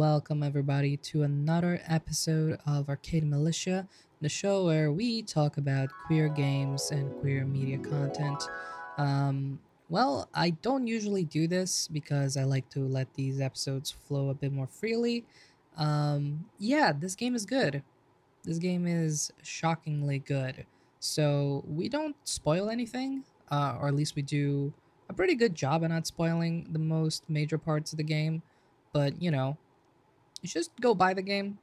welcome everybody to another episode of Arcade Militia, the show where we talk about queer games and queer media content. Um, well, I don't usually do this because I like to let these episodes flow a bit more freely. Um, yeah, this game is good. This game is shockingly good. So we don't spoil anything, uh, or at least we do a pretty good job at not spoiling the most major parts of the game. But you know, just go buy the game.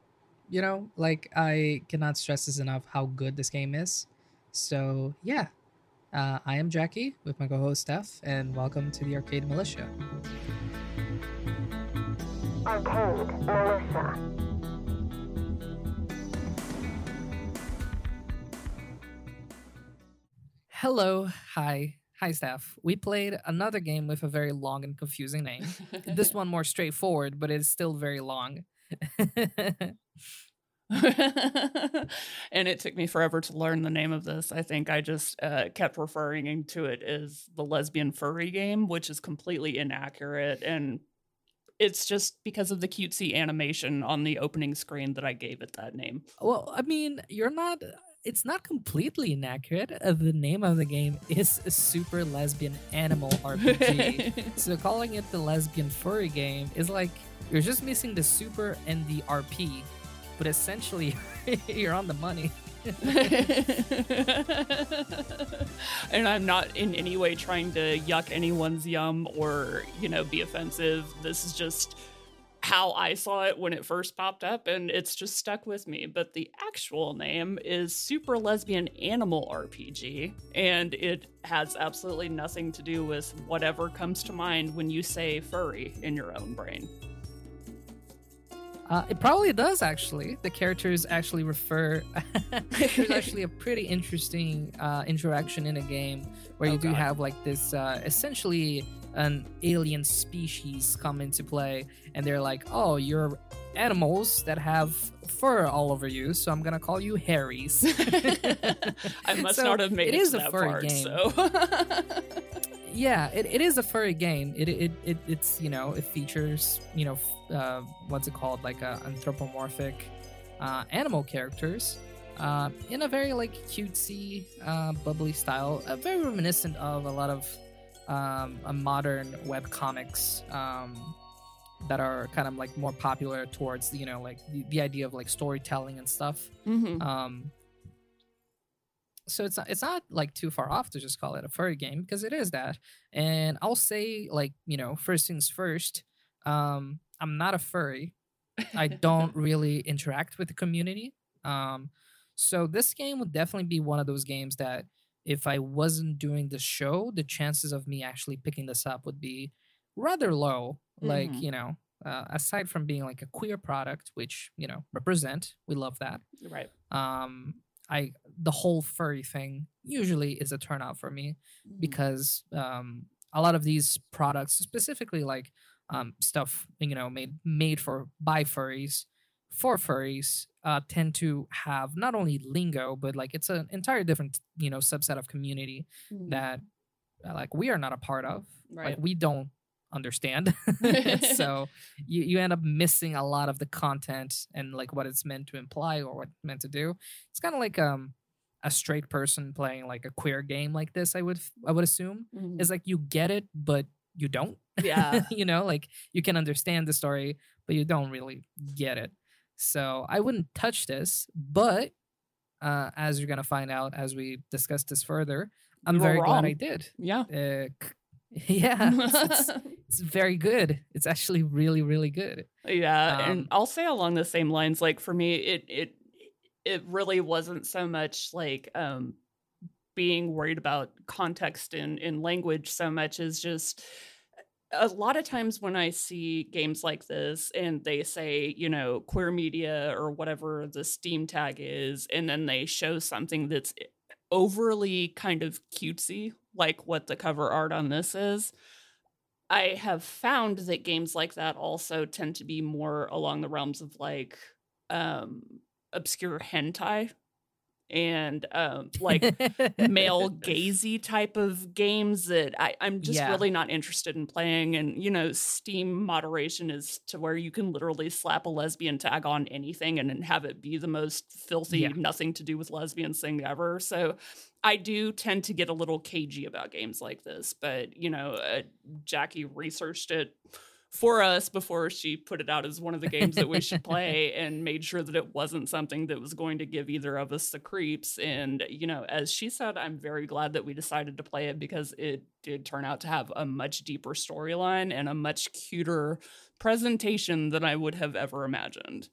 You know, like I cannot stress this enough how good this game is. So yeah, uh, I am Jackie with my co-host Steph, and welcome to the Arcade Militia. Arcade Militia. Hello, hi, hi, Steph. We played another game with a very long and confusing name. this one more straightforward, but it's still very long. and it took me forever to learn the name of this. I think I just uh, kept referring to it as the lesbian furry game, which is completely inaccurate. And it's just because of the cutesy animation on the opening screen that I gave it that name. well, I mean, you're not. It's not completely inaccurate. Uh, the name of the game is a Super Lesbian Animal RPG. so calling it the lesbian furry game is like you're just missing the super and the RP, but essentially you're on the money. and I'm not in any way trying to yuck anyone's yum or, you know, be offensive. This is just how I saw it when it first popped up, and it's just stuck with me. But the actual name is Super Lesbian Animal RPG, and it has absolutely nothing to do with whatever comes to mind when you say furry in your own brain. Uh, it probably does actually. The characters actually refer. There's actually a pretty interesting uh, interaction in a game where Oh, you do God. have like this uh, essentially an alien species come into play, and they're like, "Oh, you're animals that have fur all over you, so I'm gonna call you Harrys." I must So, not have made it it, is to a that furry part, game. so yeah it, it is a furry game it, it, it it's you know it features you know uh, what's it called like uh, anthropomorphic uh, animal characters uh, in a very like cutesy uh, bubbly style uh, very reminiscent of a lot of um, uh, modern web comics um, that are kind of like more popular towards you know like the, the idea of like storytelling and stuff Mhm. um, so it's not, it's not like too far off to just call it a furry game because it is that. And I'll say like you know first things first. Um, I'm not a furry. I don't really interact with the community. Um, so this game would definitely be one of those games that if I wasn't doing the show, the chances of me actually picking this up would be rather low. Like Mhm. you know, uh, aside from being like a queer product, which you know represent, we love that right. um i the whole furry thing usually is a turnout for me Mm-hmm. because um a lot of these products specifically like um stuff you know made made for by furries for furries uh tend to have not only lingo but like it's an entire different you know subset of community Mhm. that uh, like we are not a part of right. like we don't understand so you, you end up missing a lot of the content and like what it's meant to imply or what it's meant to do it's kind of like um a straight person playing like a queer game like this i would i would assume Mhm. it's like you get it but you don't yeah. you know like you can understand the story but you don't really get it so i wouldn't touch this but uh as you're gonna find out as we discuss this further i'm You very glad i did Yeah. uh, yeah it's, it's, it's very good. It's actually really, really good. Yeah, Um, and I'll say along the same lines. Like for me, it it it really wasn't so much like um being worried about context in in language so much as just a lot of times when I see games like this and they say, you know, queer media or whatever the Steam tag is, and then they show something that's overly kind of cutesy, like what the cover art on this is. I have found that games like that also tend to be more along the realms of like um obscure hentai and um, like male gazy type of games that I, I'm just Yeah. really not interested in playing. And you know, Steam moderation is to where you can literally slap a lesbian tag on anything and then have it be the most filthy, Yeah. nothing to do with lesbians thing ever. So I do tend to get a little cagey about games like this. But you know, uh, Jackie researched it for us before she put it out as one of the games that we should play and made sure that it wasn't something that was going to give either of us the creeps. And, you know, as she said, I'm very glad that we decided to play it because it did turn out to have a much deeper storyline and a much cuter presentation than I would have ever imagined.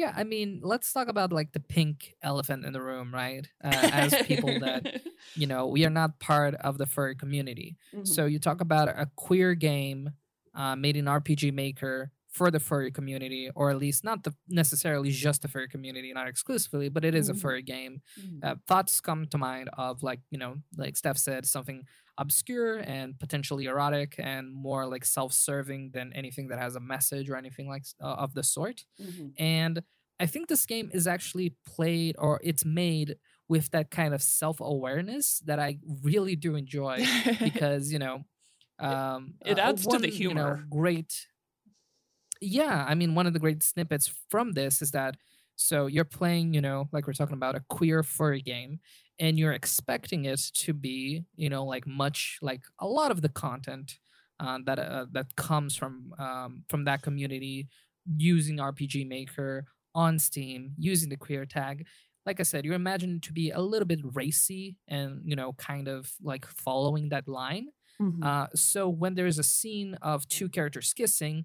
Yeah, I mean, let's talk about like the pink elephant in the room, right? Uh, as people that, you know, we are not part of the furry community. Mhm. So you talk about a queer game uh, made in RPG Maker for the furry community, or at least not the necessarily just the furry community, not exclusively, but it is a Mhm. furry game. Mhm. Uh, thoughts come to mind of like you know, like Steph said, something obscure and potentially erotic and more like self-serving than anything that has a message or anything like uh, of the sort. Mhm. And I think this game is actually played or it's made with that kind of self-awareness that I really do enjoy because you know um It uh, adds to the one, you know, humor. great yeah i mean one of the great snippets from this is that so you're playing you know like we're talking about a queer furry game and you're expecting it to be you know like much like a lot of the content uh, that uh, that comes from um, from that community using rpg maker on steam using the queer tag like i said you imagine it to be a little bit racy and you know kind of like following that line Mhm. uh, so when there's a scene of two characters kissing,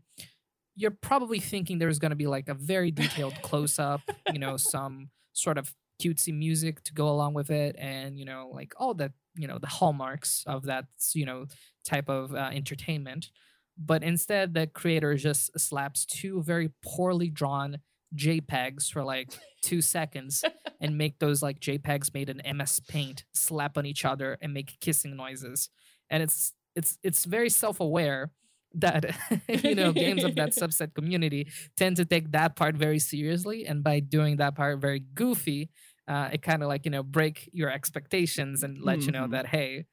you're probably thinking there's going to be like a very detailed close up, you know, some sort of cutesy music to go along with it, and you know, like all that, you know, the hallmarks of that, you know, type of uh, entertainment. But instead, the creator just slaps two very poorly drawn JPEGs for like two seconds and make those like JPEGs made in MS Paint slap on each other and make kissing noises. And it's it's it's very self-aware that you know games of that subset community tend to take that part very seriously and by doing that part very goofy uh, it kind of like you know break your expectations and let you know Mhm. that hey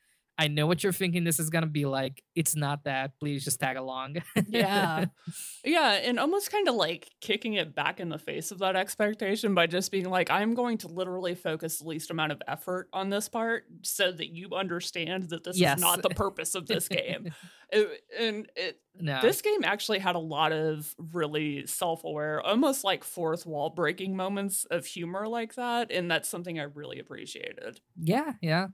i know what you're thinking this is gonna be like it's not that please just tag along Yeah. Yeah, and almost kind of like kicking it back in the face of that expectation by just being like, I'm going to literally focus the least amount of effort on this part so that you understand that this Yes. is not the purpose of this game. It- and it, no this game actually had a lot of really self aware, almost like fourth wall breaking moments of humor like that. And that's something I really appreciated. Yeah, yeah.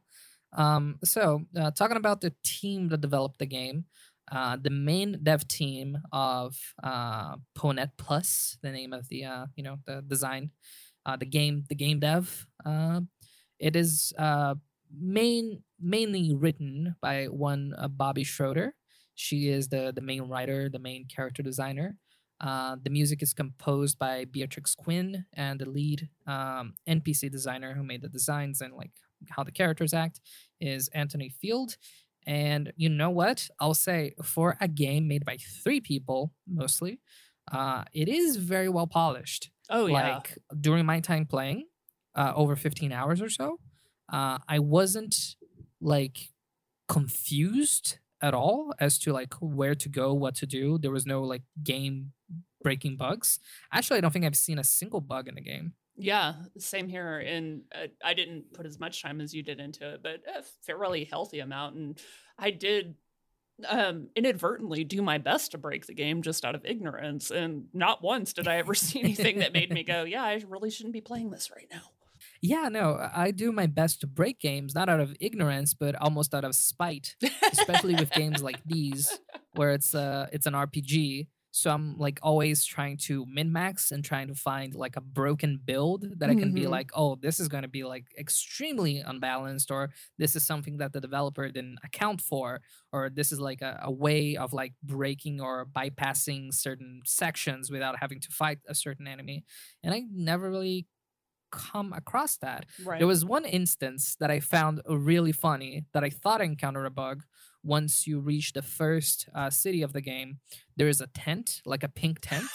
Um, so uh, talking about the team that developed the game, uh, the main dev team of uh, Ponet Plus, the name of the uh, you know the design, uh, the game, the game dev. Uh, it is uh, main mainly written by one uh, Bobby Schroeder. She is the the main writer, the main character designer. Uh, the music is composed by Beatrix Quinn, and the lead um, NPC designer who made the designs and like how the characters act is Anthony Field. And you know what? I'll say for a game made by three people mostly, uh, it is very well polished. Oh, yeah. Like during my time playing, uh, over 15 hours or so, uh, I wasn't like confused at all as to like where to go, what to do. There was no like game breaking bugs. Actually, I don't think I've seen a single bug in the game. Yeah, same here. And uh, I didn't put as much time as you did into it, but a fairly healthy amount. And I did um, inadvertently do my best to break the game just out of ignorance. And not once did I ever see anything that made me go, yeah, I really shouldn't be playing this right now. Yeah, no, I do my best to break games, not out of ignorance, but almost out of spite, especially with games like these, where it's uh it's an RPG. So I'm like always trying to min max and trying to find like a broken build that I can be Mhm. like, oh, this is going to be like extremely unbalanced, or this is something that the developer didn't account for, or this is like a, a way of like breaking or bypassing certain sections without having to fight a certain enemy. And I never really come across that. Right. There was one instance that I found really funny that I thought I encountered a bug. Once you reach the first uh, city of the game, there is a tent, like a pink tent,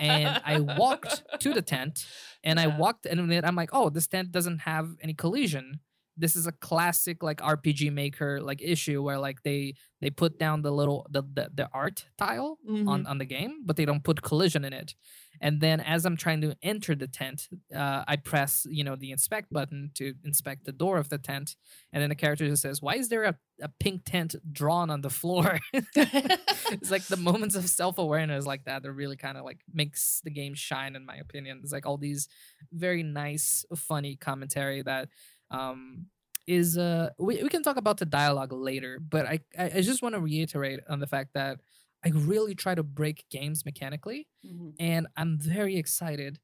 and I walked to the tent and I walked and I'm like, oh, this tent doesn't have any collision. This is a classic like RPG maker like issue where like they they put down the little the the, the art tile Mm-hmm. on on the game, but they don't put collision in it. And then as I'm trying to enter the tent, uh, I press you know the inspect button to inspect the door of the tent, and then the character just says, "Why is there a, a pink tent drawn on the floor?" it's like the moments of self awareness like that that really kind of like makes the game shine, in my opinion. It's like all these very nice, funny commentary that um is uh we, we can talk about the dialogue later, but I I, just want to reiterate on the fact that I really try to break games mechanically Mhm. and I'm very excited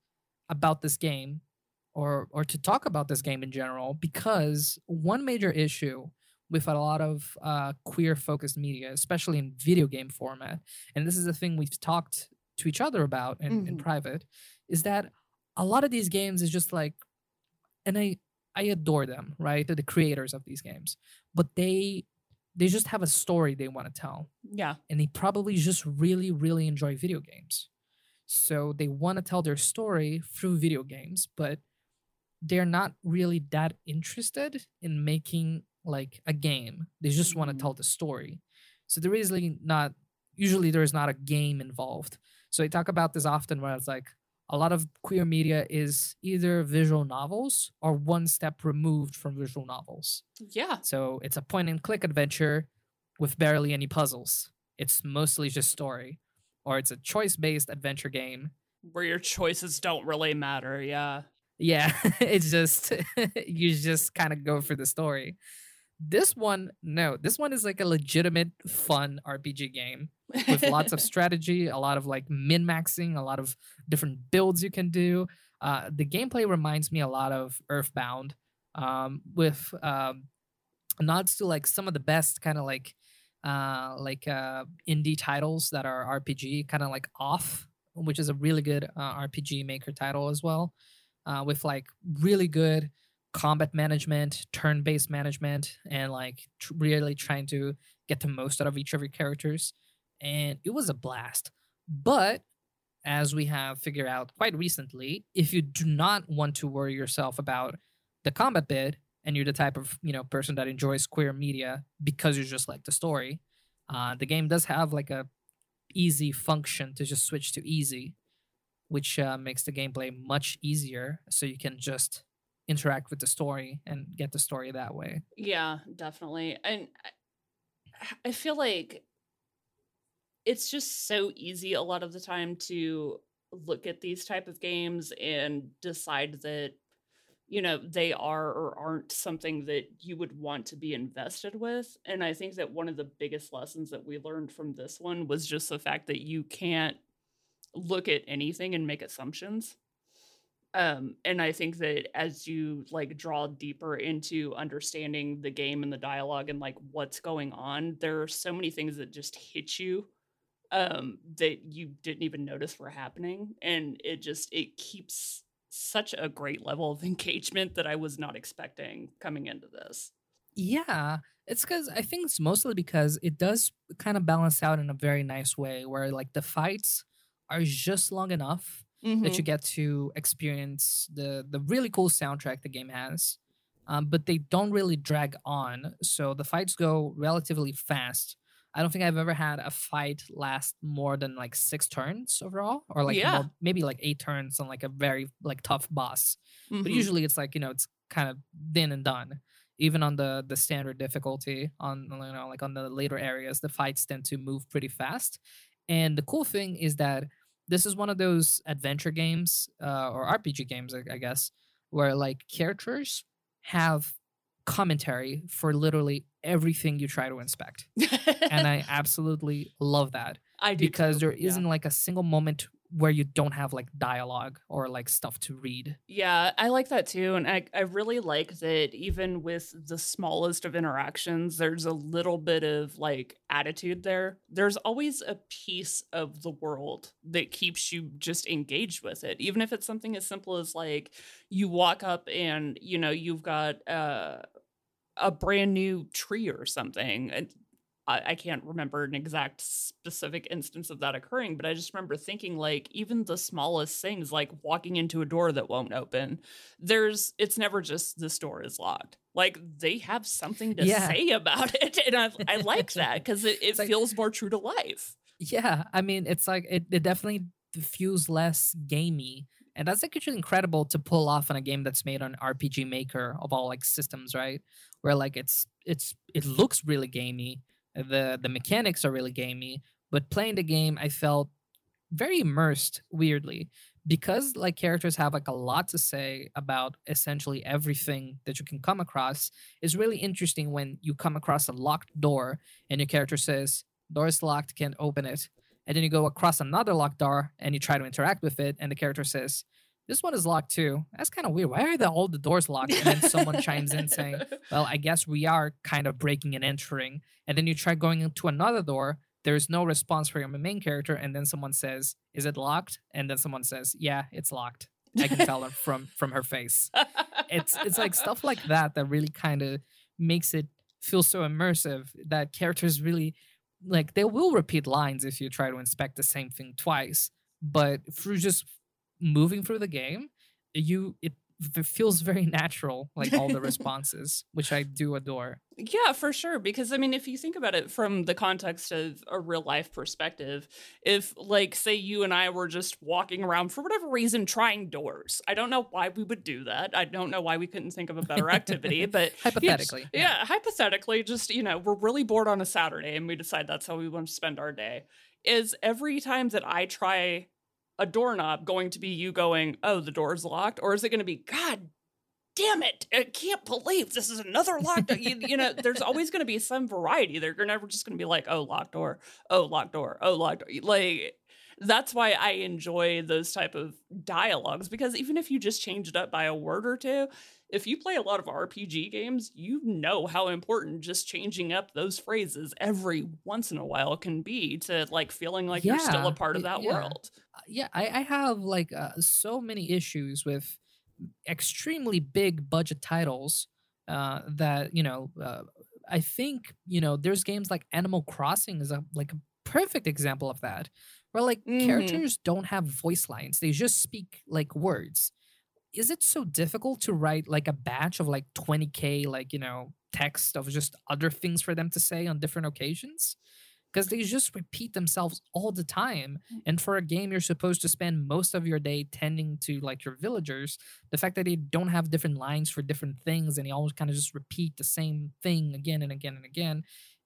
about this game or or to talk about this game in general because one major issue with a lot of uh, queer focused media, especially in video game format, and this is a thing we've talked to each other about in, in Mhm. private, is that a lot of these games is just like, and I I adore them, right? They're the creators of these games, but they they just have a story they want to tell Yeah. and they probably just really, really enjoy video games. So they want to tell their story through video games, but they're not really that interested in making like a game. They just want to mm-hmm. tell the story. So there is really not usually there is not a game involved. So I talk about this often where it's like a lot of queer media is either visual novels or one step removed from visual novels. Yeah. So it's a point and click adventure with barely any puzzles. It's mostly just story. Or it's a choice based adventure game. Where your choices don't really matter. Yeah. Yeah, it's just, you just kind of go for the story. This one, no, this one is like a legitimate fun RPG game with lots of strategy, a lot of like min maxing, a lot of different builds you can do. Uh, the gameplay reminds me a lot of Earthbound, um, with um, nods to like some of the best kind of like uh, like uh, indie titles that are RPG, kind of like Off, which is a really good uh, RPG maker title as well, uh, with like really good combat management, turn-based management, and like tr- really trying to get the most out of each of your characters. And it was a blast. But as we have figured out quite recently, if you do not want to worry yourself about the combat bit, and you're the type of you know person that enjoys queer media because you just like the story, uh, the game does have like a easy function to just switch to easy, which uh, makes the gameplay much easier. So you can just interact with the story and get the story that way. Yeah, definitely. And I- feel like it's just so easy a lot of the time to look at these type of games and decide that you know they are or aren't something that you would want to be invested with and i think that one of the biggest lessons that we learned from this one was just the fact that you can't look at anything and make assumptions um and i think that as you like draw deeper into understanding the game and the dialogue and like what's going on there are so many things that just hit you um that you didn't even notice were happening. And it just it keeps such a great level of engagement that i was not expecting coming into this. Yeah, it's because I think it's mostly because it does kind of balance out in a very nice way where like the fights are just long enough that you get to experience the the really cool soundtrack the game has, um, but they don't really drag on. So the fights go relatively fast. I don't think I've ever had a fight last more than like six turns overall, or like Yeah. more- maybe like eight turns on like a very like tough boss. But Mhm. usually it's like you know it's kind of then and done. Even on the the standard difficulty, on you know like on the later areas, the fights tend to move pretty fast. And the cool thing is that this is one of those adventure games uh, or RPG games, I, I guess, where like characters have commentary for literally everything you try to inspect, and I absolutely love that I do because too, there yeah. not like a single moment where you don't have like dialogue or like stuff to read. Yeah, I like that too. And I, I really like that even with the smallest of interactions, there's a little bit of like attitude there. There's always a piece of the world that keeps you just engaged with it. Even if it's something as simple as like you walk up and, you know, you've got uh, a brand new tree or something. I, I can't remember an exact specific instance of that occurring, but I just remember thinking like even the smallest things like walking into a door that won't open, there's it's never just this door is locked. Like they have something to Yeah. say about it. And I I like that because it, it It's like- feels more true to life. Yeah, I mean, it's like it, it definitely feels less gamey. And that's like actually incredible to pull off on a game that's made on RPG Maker of all like systems, right? Where like it's it's it looks really gamey. The the mechanics are really gamey, but playing the game I felt very immersed weirdly because like characters have like a lot to say about essentially everything that you can come across it's really interesting when you come across a locked door and your character says door is locked can't open it. And then you go across another locked door and you try to interact with it and the character says this one is locked too. That's kind of weird. Why are the, all the doors locked and then someone chimes in saying well i guess we are kind of breaking and entering and then you try going into another door there's no response from your main character and then someone says is it locked? and then someone says yeah it's locked. I can tell her from from her face. It's it's like stuff like that that really kind of makes it feel so immersive that characters really like they will repeat lines if you try to inspect the same thing twice but through just moving through the game you it, it feels very natural like all the responses which i do adore Yeah, for sure. Because I mean, if you think about it from the context of a real life perspective, if, like, say you and I were just walking around for whatever reason trying doors, I don't know why we would do that. I don't know why we couldn't think of a better activity, but you hypothetically yeah, hypothetically, just, you know, we're really bored on a Saturday and we decide that's how we want to spend our day. Is every time that I try a doorknob going to be you going, oh, the door's locked? Or is it going to be, God damn it, I can't believe this is another locked door. you, you know, there's always going to be some variety. They're never just going to be like, oh, locked door, oh, locked door, oh, locked door. Like, that's why I enjoy those type of dialogues because even if you just change it up by a word or two, if you play a lot of RPG games, you know how important just changing up those phrases every once in a while can be to like feeling like you're still a part of that yeah. world. Uh, yeah i, I have like uh, so many issues with extremely big budget titles uh, that you know uh, i think you know there's games like animal crossing is a like a perfect example of that where like Mhm. characters don't have voice lines they just speak like words is it so difficult to write like a batch of like 20k like you know text of just other things for them to say on different occasions because they just repeat themselves all the time and for a game you're supposed to spend most of your day tending to like your villagers the fact that they don't have different lines for different things and they always kind of just repeat the same thing again and again and again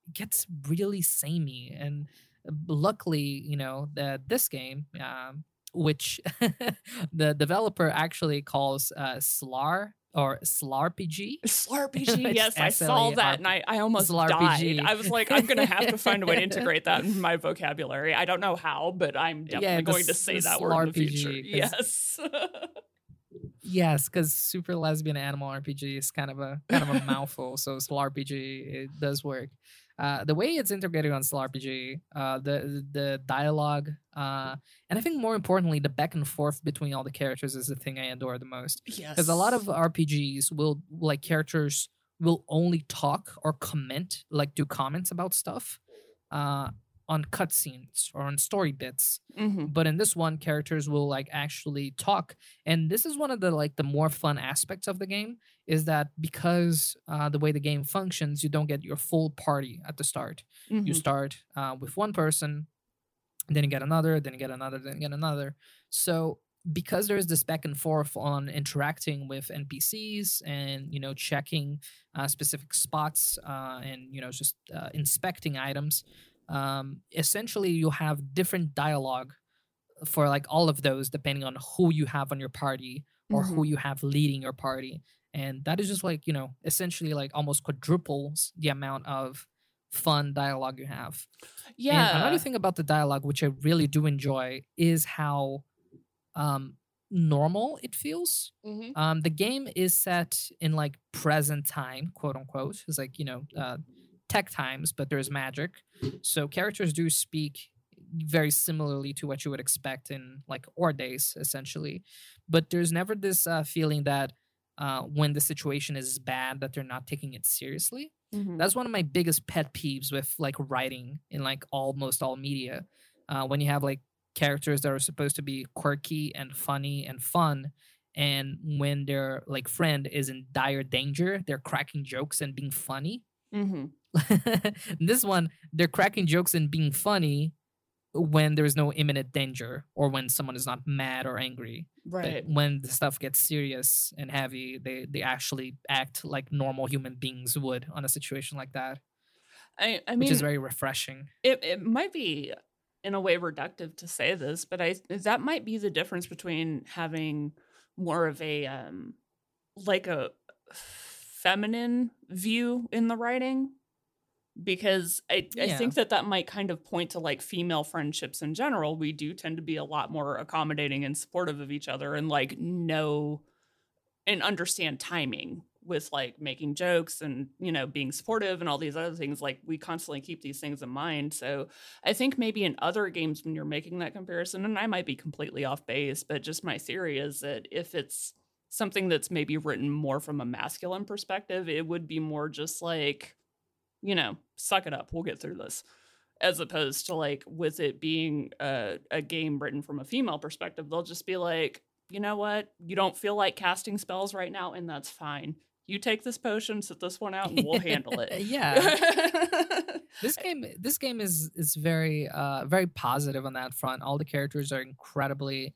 it gets really samey and uh, luckily you know that this game um, which the developer actually calls uh, slar or slarpg Slarpg, yes, I saw that and I, I almost Slarpg. died. I was like, I'm gonna have to find a way to integrate that in my vocabulary. I don't know how, but I'm definitely Yeah, going to say that word in the future. Yes. Yes, because super lesbian animal RPG is kind of a kind of a mouthful. So RPG it does work. Uh, the way it's integrated on RPG, uh, the the dialogue, uh, and I think more importantly, the back and forth between all the characters is the thing I adore the most. yes. Because a lot of RPGs will like characters will only talk or comment, like do comments about stuff, uh, on cutscenes or on story bits Mhm. but in this one characters will like actually talk and this is one of the like the more fun aspects of the game is that because uh, the way the game functions you don't get your full party at the start you Mhm. start uh, with one person then you get another then you get another then you get another so because there's this back and forth on interacting with npcs and you know checking uh, specific spots uh, and you know just uh, inspecting items um, essentially you have different dialogue for like all of those depending on who you have on your party or Mhm. who you have leading your party and that is just like you know essentially like almost quadruples the amount of fun dialogue you have yeah. and another thing about the dialogue which i really do enjoy is how um normal it feels Mhm. um the game is set in like present time quote unquote it's like you know uh tech times but there's magic so characters do speak very similarly to what you would expect in like or days essentially but there's never this uh, feeling that uh, when the situation is bad that they're not taking it seriously Mhm. That's one of my biggest pet peeves with like writing in like almost all media. Uh, when you have like characters that are supposed to be quirky and funny and fun, and when their like friend is in dire danger, they're cracking jokes and being funny. Mhm. this one, they're cracking jokes and being funny when there's no imminent danger or when someone is not mad or angry. But Right. when the stuff gets serious and heavy, they they actually act like normal human beings would on a situation like that, I, I which is very refreshing. it, it might be in a way reductive to say this, but I that might be the difference between having more of a um like a feminine view in the writing because I, I think that that might kind of point to like female friendships in general. We do tend to be a lot more accommodating and supportive of each other and like know and understand timing with like making jokes and you know being supportive and all these other things. Like we constantly keep these things in mind. So i think maybe in other games when you're making that comparison and i might be completely off base but just my theory is that if it's something that's maybe written more from a masculine perspective it would be more just like you know suck it up we'll get through this as opposed to like with it being a, a game written from a female perspective they'll just be like you know what you don't feel like casting spells right now and that's fine you take this potion sit this one out and we'll handle it yeah. this game this game is is very uh very positive on that front. All the characters are incredibly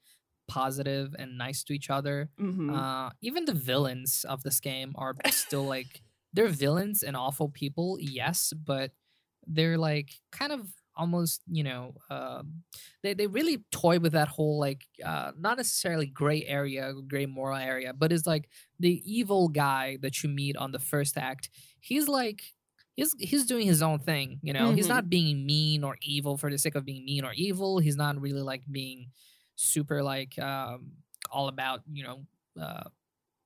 positive and nice to each other. Mhm. Uh even the villains of this game are still like they're villains and awful people, yes, but they're like kind of almost you know um they, they really toy with that whole like uh not necessarily gray area gray moral area but it's like the evil guy that you meet on the first act he's like he's he's doing his own thing you know he's Mhm. not being mean or evil for the sake of being mean or evil he's not really like being super like um all about you know uh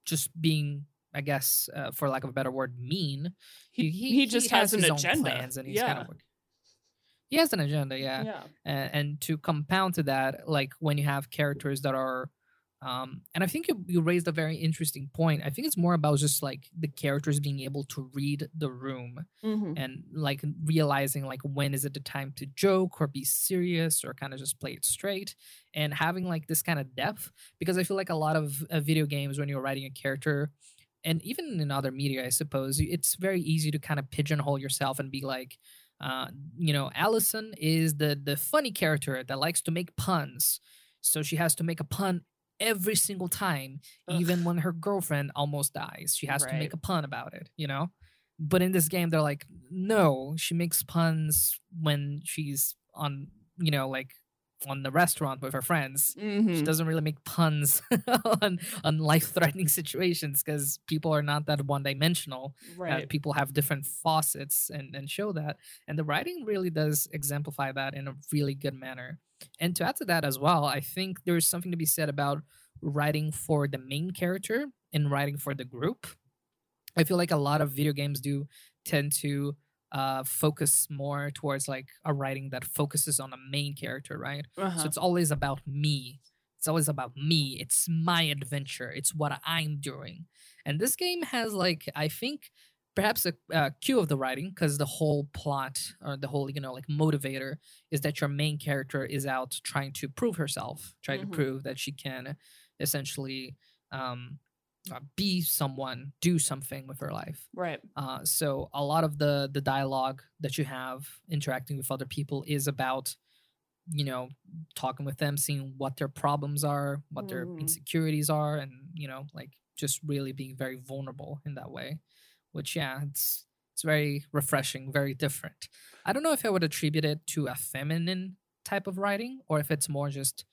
just being i guess uh, for lack of a better word mean. He, he, just has, an his own agenda. plans and he's yeah. kind of he has an agenda yeah. Yeah. And, and to compound to that like when you have characters that are um and i think you, you raised a very interesting point. I think it's more about just like the characters being able to read the room Mhm. and like realizing like when is it the time to joke or be serious or kind of just play it straight and having like this kind of depth because i feel like a lot of uh, video games when you're writing a character and even in other media i suppose it's very easy to kind of pigeonhole yourself and be like uh, you know allison is the the funny character that likes to make puns. So she has to make a pun every single time Ugh. even when her girlfriend almost dies. She has to make a pun about it you know? But in this game they're like no she makes puns when she's on you know like on the restaurant with her friends. She Mhm. doesn't really make puns on on life threatening situations because people are not that one dimensional uh, right. people have different faucets and, and show that. And the writing really does exemplify that in a really good manner. And to add to that as well i think there's something to be said about writing for the main character and writing for the group. I feel like a lot of video games do tend to uh, focus more towards like a writing that focuses on a main character right uh-huh. so it's always about me. It's always about me. It's my adventure. It's what I'm doing. And this game has like I think perhaps a, a cue of the writing because the whole plot or the whole you know like motivator is that your main character is out trying to prove herself, trying Mhm. to prove that she can essentially um, uh, be someone, do something with her life. right Uh, so a lot of the the dialogue that you have interacting with other people is about, you know, talking with them, seeing what their problems are, what their Mhm. insecurities are, and you know, like just really being very vulnerable in that way. Which yeah, it's it's very refreshing, very different. I don't know if I would attribute it to a feminine type of writing or if it's more just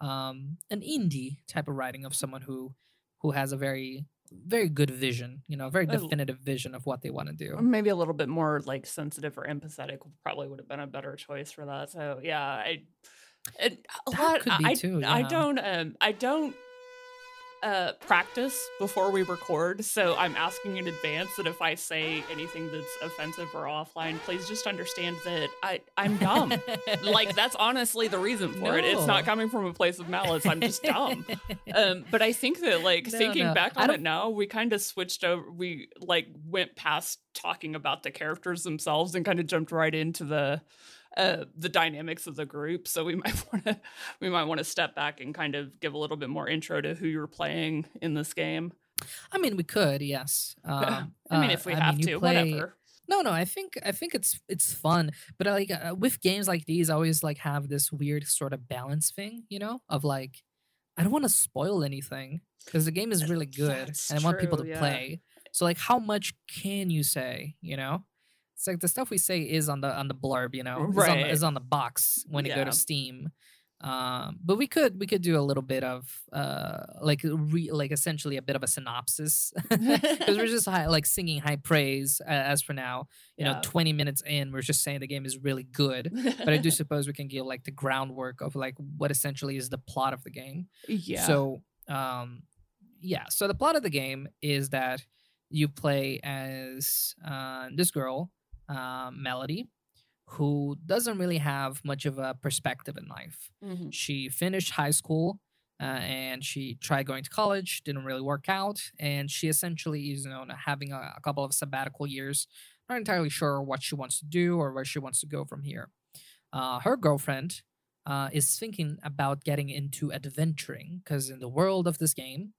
um, an indie type of writing of someone who who has a very very good vision, you know, a very definitive vision of what they want to do. maybe a little bit more like sensitive or empathetic probably would have been a better choice for that so yeah i it, a That lot could be I, too, I don't um i don't uh, practice before we record, so I'm asking in advance that if I say anything that's offensive or offline, please just understand that I I'm dumb. like that's honestly the reason for it. It's not coming from a place of malice. I'm just dumb. um, but I think that like No, thinking no. back on it now, we kind of switched over. We like went past talking about the characters themselves and kind of jumped right into the uh, the dynamics of the group. So we might want to we might want to step back and kind of give a little bit more intro to who you're playing in this game. I mean, we could, yes. Um, I mean, uh, if we have you to, play- whatever. No, no, I think I think it's it's fun, but like uh, with games like these, I always like have this weird sort of balance thing, you know, of like I don't want to spoil anything because the game is really good That's and I want people to yeah. play. So like, how much can you say? You know, it's like the stuff we say is on the on the blurb, you know, is on, Right. is on the box when you go to Steam. Um, but we could we could do a little bit of uh like re- like essentially a bit of a synopsis because we're just high, like singing high praise uh, as for now you know 20 minutes in we're just saying the game is really good but i do suppose we can give like the groundwork of like what essentially is the plot of the game yeah. so um yeah so the plot of the game is that you play as uh, this girl uh, melody who doesn't really have much of a perspective in life Mhm. she finished high school uh, and she tried going to college didn't really work out and she essentially is you know having a, a couple of sabbatical years not entirely sure what she wants to do or where she wants to go from here uh, her girlfriend uh, is thinking about getting into adventuring because in the world of this game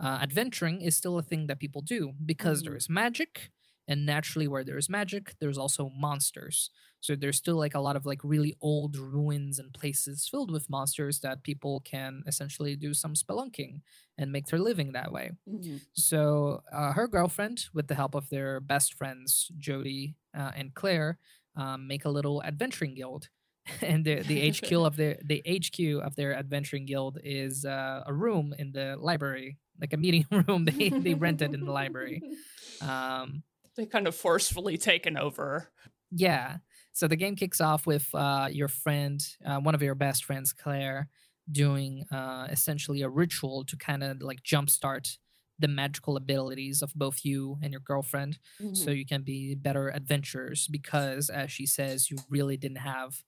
uh, adventuring is still a thing that people do because Mhm. there is magic and naturally where there is magic there's also monsters so there's still like a lot of like really old ruins and places filled with monsters that people can essentially do some spelunking and make their living that way. Mhm. So uh, her girlfriend, with the help of their best friends Jody uh, and Claire, um, make a little adventuring guild. and the, the HQ of their the HQ of their adventuring guild is uh, a room in the library, like a meeting room they they rented in the library. Um, they kind of forcefully taken over. Yeah. So the game kicks off with uh, your friend, uh, one of your best friends, Claire, doing uh, essentially a ritual to kind of like jumpstart the magical abilities of both you and your girlfriend so Mhm. you can be better adventurers because, as she says, you really didn't have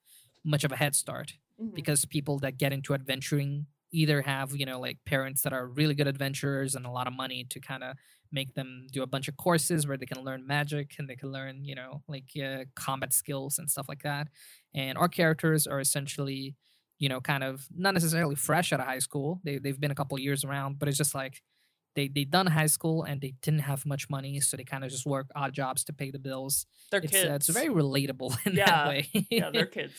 much of a head start Mhm. because people that get into adventuring either have you know like parents that are really good adventurers and a lot of money to kind of make them do a bunch of courses where they can learn magic and they can learn you know like uh, combat skills and stuff like that and our characters are essentially you know kind of not necessarily fresh out of high school they, they've been a couple years around but it's just like they they done high school and they didn't have much money so they kind of just work odd jobs to pay the bills They're it's, kids. uh, it's very relatable in Yeah. that way yeah, they're kids.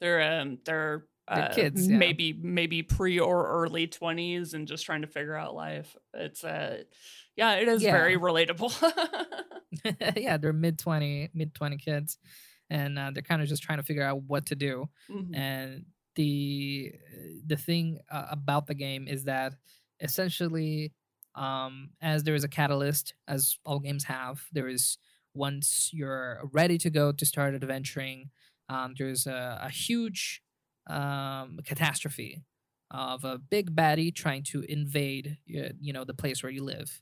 They're um they're uh, kids, yeah. maybe maybe pre or early twenties and just trying to figure out life. It's uh yeah, it is very relatable. yeah, they're mid twenty mid twenty kids, and uh, they're kind of just trying to figure out what to do. Mhm. And the the thing uh, about the game is that essentially, um, as there is a catalyst, as all games have, there is once you're ready to go to start adventuring, um, there's a, a huge um, catastrophe of a big baddie trying to invade, you know, the place where you live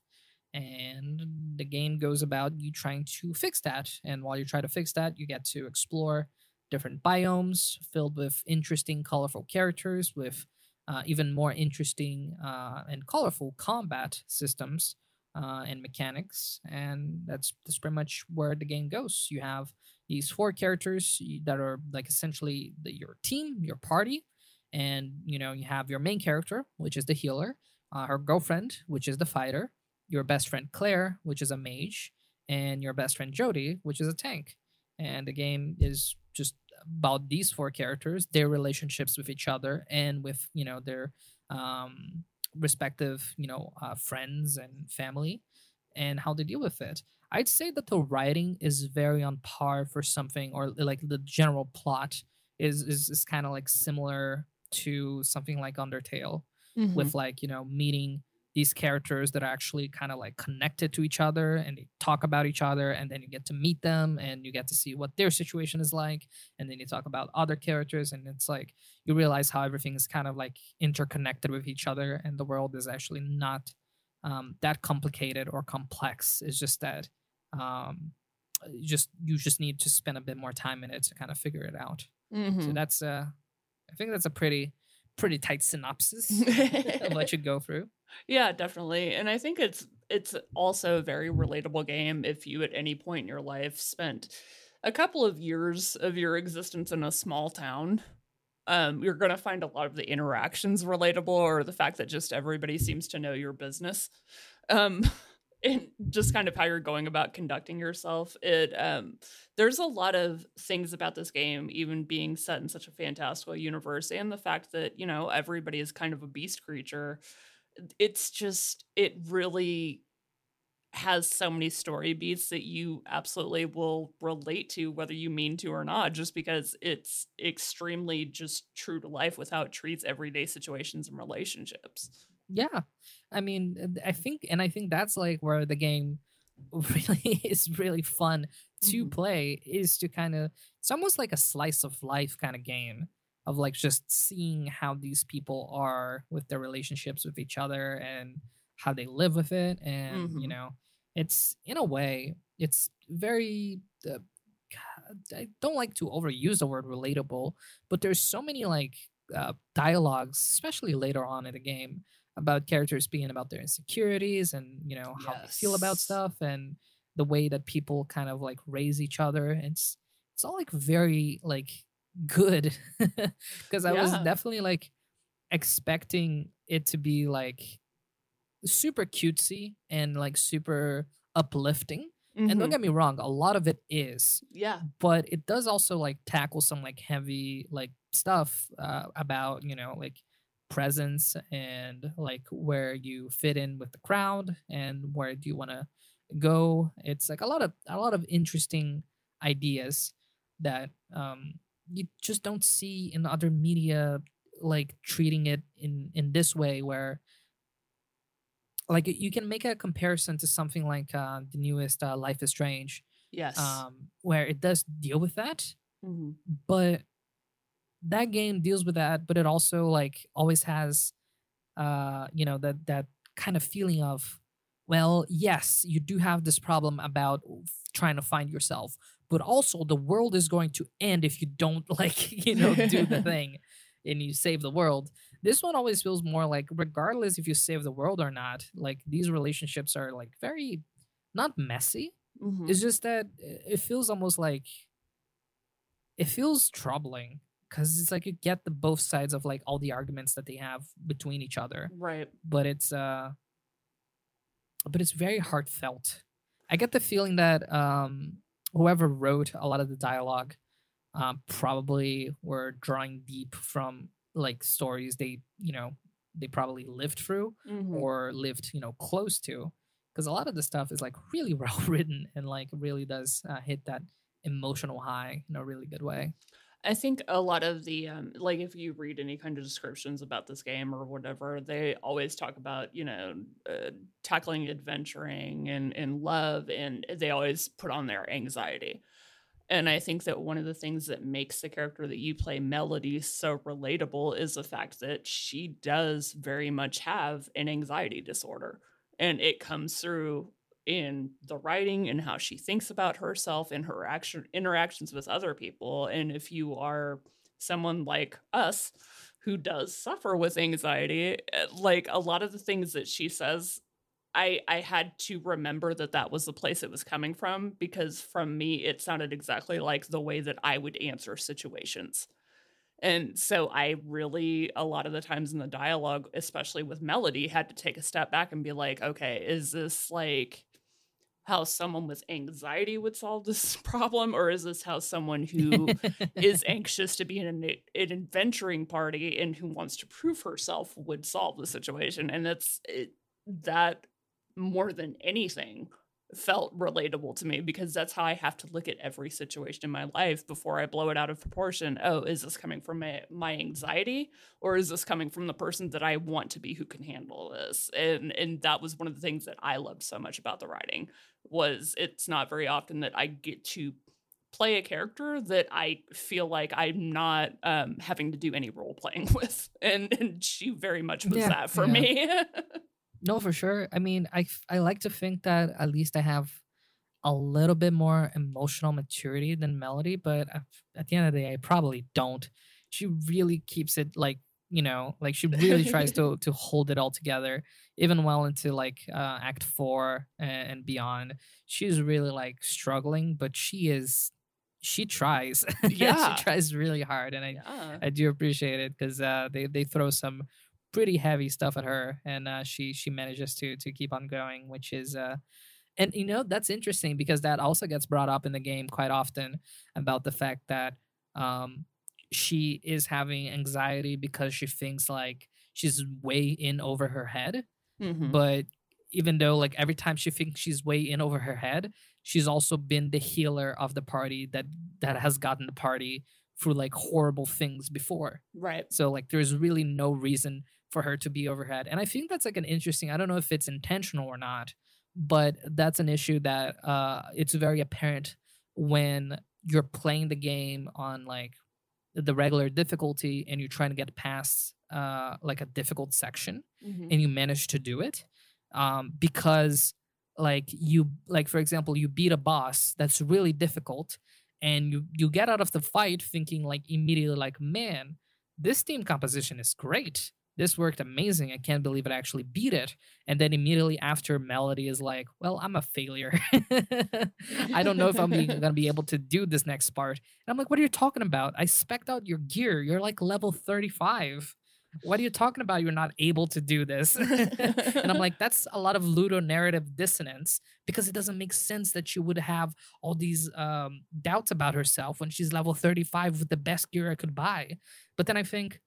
and the game goes about you trying to fix that. And while you try to fix that you get to explore different biomes filled with interesting colorful characters with uh, even more interesting uh, and colorful combat systems uh, and mechanics. And that's that's pretty much where the game goes. You have these four characters that are like essentially the, your team your party and you know you have your main character which is the healer uh, her girlfriend which is the fighter your best friend Claire, which is a mage, and your best friend Jody, which is a tank. And the game is just about these four characters, their relationships with each other, and with you know their um, respective you know uh, friends and family, and how they deal with it. I'd say that the writing is very on par for something, or like the general plot is is, is kind of like similar to something like Undertale Mhm. with like you know meeting these characters that are actually kind of like connected to each other and they talk about each other and then you get to meet them and you get to see what their situation is like and then you talk about other characters and it's like you realize how everything is kind of like interconnected with each other and the world is actually not um, that complicated or complex. It's just that um, you just you just need to spend a bit more time in it to kind of figure it out. So Mhm. that's uh i think that's a pretty pretty tight synopsis of what you go through Yeah, definitely. And I think it's it's also a very relatable game if you at any point in your life spent a couple of years of your existence in a small town. Um, you're gonna find a lot of the interactions relatable or the fact that just everybody seems to know your business. Um and just kind of how you're going about conducting yourself. It um there's a lot of things about this game, even being set in such a fantastical universe, and the fact that, you know, everybody is kind of a beast creature it's just it really has so many story beats that you absolutely will relate to whether you mean to or not just because it's extremely just true to life with how it treats everyday situations and relationships. Yeah. I mean i think and i think that's like where the game really is really fun to Mhm. play is to kind of it's almost like a slice of life kind of game of like just seeing how these people are with their relationships with each other and how they live with it. And you Mhm. know it's in a way it's very uh, i don't like to overuse the word relatable but there's so many like uh, dialogues especially later on in the game about characters being about their insecurities and you know how they feel about stuff and the way that people kind of like raise each other. It's it's all like very like good. Because i was definitely like expecting it to be like super cutesy and like super uplifting. And don't Mhm. get me wrong a lot of it is yeah. but it does also like tackle some like heavy like stuff uh, about you know like presence and like where you fit in with the crowd and where do you want to go. It's like a lot of a lot of interesting ideas that um you just don't see in other media like treating it in in this way where like you can make a comparison to something like uh, the newest uh, life is strange yes um, where it does deal with that, Mhm. but that game deals with that, but it also like always has, uh, you know, that that kind of feeling of, well, yes, you do have this problem about trying to find yourself, but also the world is going to end if you don't like, you know, do the thing and you save the world. This one always feels more like, regardless if you save the world or not, like these relationships are like very not messy, Mhm. it's just that it feels almost like it feels troubling because it's like you get the both sides of like all the arguments that they have between each other, right but it's uh, but it's very heartfelt. I get the feeling that um, whoever wrote a lot of the dialogue um, probably were drawing deep from like stories they you know they probably lived through Mhm. or lived you know close to because a lot of the stuff is like really well written and like really does uh, hit that emotional high in a really good way I think a lot of the um, like if you read any kind of descriptions about this game or whatever, they always talk about you know uh, tackling adventuring and and love, and they always put on their anxiety. And I think that one of the things that makes the character that you play, Melody, so relatable is the fact that she does very much have an anxiety disorder, and it comes through in the writing and how she thinks about herself and her action interactions with other people. And if you are someone like us who does suffer with anxiety eh, like a lot of the things that she says i i had to remember that that was the place it was coming from because from me it sounded exactly like the way that i would answer situations. And so I really, a lot of the times in the dialogue, especially with Melody, had to take a step back and be like, okay, is this like how someone with anxiety would solve this problem? Or is this how someone who is anxious to be in an, an adventuring party and who wants to prove herself would solve the situation? And it's it, that more than anything felt relatable to me because that's how I have to look at every situation in my life before I blow it out of proportion. Oh, is this coming from my, my anxiety or is this coming from the person that I want to be who can handle this? And and that was one of the things that I loved so much about the writing was it's not very often that I get to play a character that I feel like I'm not um, having to do any role playing with. And and she very much was Yeah, that for yeah. me. No, for sure. I mean, I, I like to think that at least I have a little bit more emotional maturity than Melody, but at at the end of the day, I probably don't. She really keeps it like you know, like she really tries to to hold it all together, even well into like uh, Act Four and, and beyond. She's really like struggling, but she is she tries. Yeah. she tries really hard, and I yeah. I do appreciate it because uh, they they throw some pretty heavy stuff at her, and uh, she she manages to to keep on going, which is uh, and you know that's interesting because that also gets brought up in the game quite often about the fact that um, she is having anxiety because she thinks like she's way in over her head, Mhm. but even though like every time she thinks she's way in over her head, she's also been the healer of the party that that has gotten the party through like horrible things before. Right. So like there's really no reason for her to be overhead. And I think that's like an interesting, I don't know if it's intentional or not, but that's an issue that uh it's very apparent when you're playing the game on like the regular difficulty and you're trying to get past uh like a difficult section Mhm. and you manage to do it um because like you like for example you beat a boss that's really difficult and you you get out of the fight thinking like immediately like man this team composition is great this worked amazing i can't believe it actually beat it. And then immediately after melody is like well i'm a failure. I don't know if i'm gonna be able to do this next part. And i'm like what are you talking about? I specked out your gear. You're like level 35 what are you talking about? You're not able to do this. And i'm like that's a lot of ludo narrative dissonance because it doesn't make sense that she would have all these um, doubts about herself when she's level 35 with the best gear i could buy. But then i think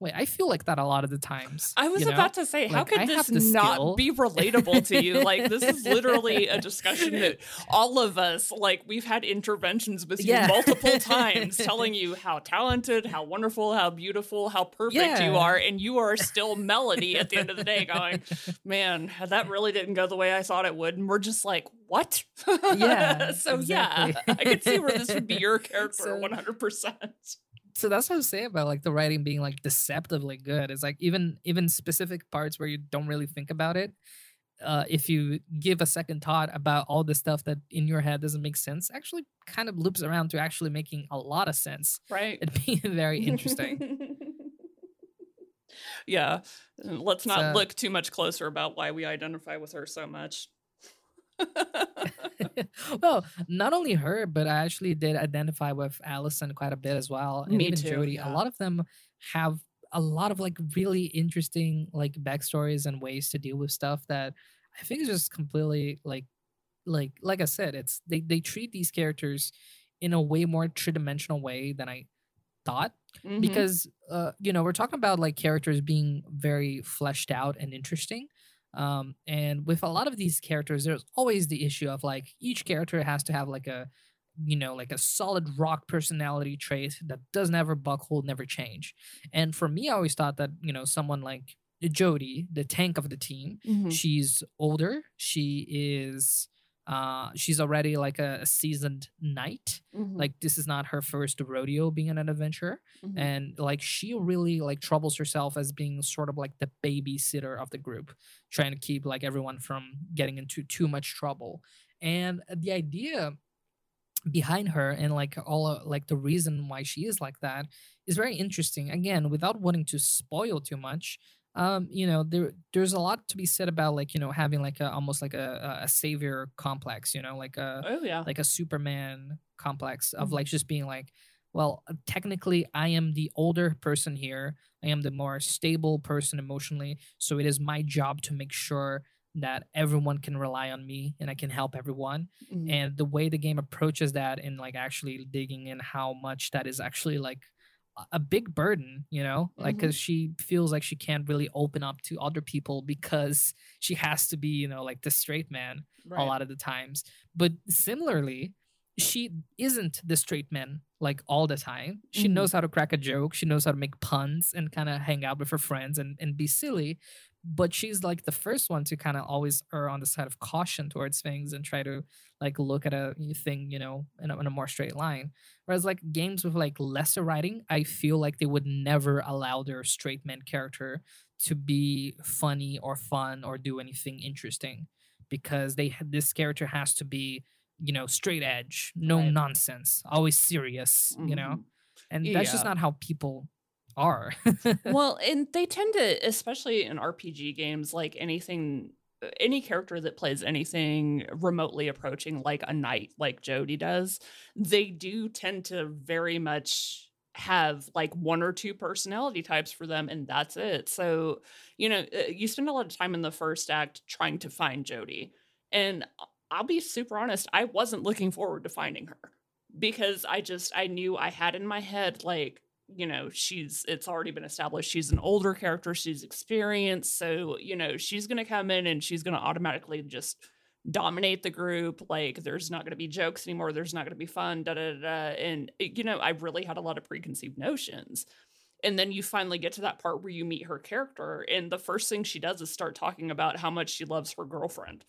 wait i feel like that a lot of the times I was you know? about to say, how could I this not skill. be relatable to you? Like, this is literally a discussion that all of us, like, we've had interventions with you multiple times telling you how talented, how wonderful, how beautiful, how perfect you are. And you are still Melody at the end of the day going, man, that really didn't go the way I thought it would. And we're just like, what? Yeah, so, exactly. yeah, I could see where this would be your character So- 100%. So that's what I'm saying about like the writing being like deceptively good. It's like even even specific parts where you don't really think about it. Uh, if you give a second thought about all the stuff that in your head doesn't make sense, actually kind of loops around to actually making a lot of sense Right. It'd be very interesting. yeah. Let's not So- look too much closer about why we identify with her so much. well, not only her, but I actually did identify with Allison quite a bit as well, and Me even too, Jody. yeah. A lot of them have a lot of like really interesting like backstories and ways to deal with stuff that I think is just completely like like like I said, it's they they treat these characters in a way more three dimensional way than I thought Mhm. because uh you know we're talking about like characters being very fleshed out and interesting um and with a lot of these characters there's always the issue of like each character has to have like a you know like a solid rock personality trait that doesn't ever buckle never change and for me i always thought that you know someone like jody the tank of the team Mhm. she's older she is uh she's already like a, a seasoned knight Mhm. like this is not her first rodeo being an adventurer Mhm. and like she really like troubles herself as being sort of like the babysitter of the group trying to keep like everyone from getting into too much trouble and the idea behind her and like all uh, like the reason why she is like that is very interesting again without wanting to spoil too much um you know there there's a lot to be said about like you know having like a almost like a a- savior complex you know like a oh yeah. like a Superman complex of Mhm. like just being like, well, technically I am the older person here. I am the more stable person emotionally. So it is my job to make sure that everyone can rely on me and I can help everyone. Mhm. And the way the game approaches that and like actually digging in how much that is actually like a big burden, you know, like because she feels like she can't really open up to other people because she has to be, you know, like the straight man a lot of the times. But similarly, she isn't the straight man like all the time. She Mhm. knows how to crack a joke, she knows how to make puns and kind of hang out with her friends and, and be silly. But she's like the first one to kind of always err on the side of caution towards things and try to like look at a thing, you know, in a, in a more straight line. Whereas like games with like lesser writing, I feel like they would never allow their straight man character to be funny or fun or do anything interesting because they this character has to be you know straight edge no Right. nonsense always serious you know Mhm. and that's just not how people are well, and they tend to, especially in RPG games, like anything, any character that plays anything remotely approaching like a knight, like Jody does, they do tend to very much have like one or two personality types for them, and that's it. So, you know, uh, you spend a lot of time in the first act trying to find Jody. And I'll be super honest, I wasn't looking forward to finding her because I just, I knew I had in my head, like, you know she's it's already been established she's an older character she's experienced so you know she's going to come in and she's going to automatically just dominate the group like there's not going to be jokes anymore there's not going to be fun da da da and it- you know i really had a lot of preconceived notions. And then you finally get to that part where you meet her character and the first thing she does is start talking about how much she loves her girlfriend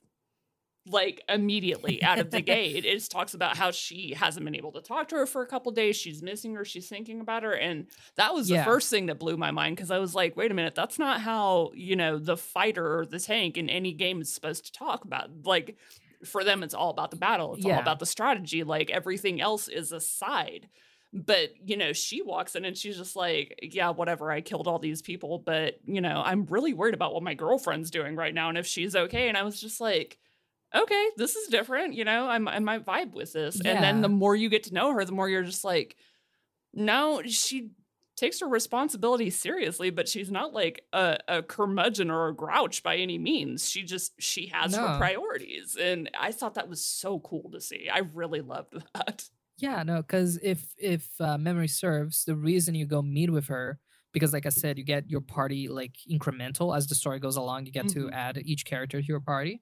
like immediately out of the gate it talks about how she hasn't been able to talk to her for a couple days. She's missing her. She's thinking about her. And that was Yeah. the first thing that blew my mind because i was like wait a minute. That's not how you know the fighter or the tank in any game is supposed to talk about like for them it's all about the battle. It's Yeah. all about the strategy. Like everything else is a side. But you know she walks in and she's just like yeah whatever. I killed all these people but you know i'm really worried about what my girlfriend's doing right now and if she's okay. And i was just like okay this is different you know i'm i might vibe with this. And then the more you get to know her the more you're just like no she takes her responsibility seriously but she's not like a, a curmudgeon or a grouch by any means. She just she has her priorities. And i thought that was so cool to see. I really loved that. Yeah no because if if uh, memory serves the reason you go meet with her because like i said you get your party like incremental as the story goes along you get to Mhm. add each character to your party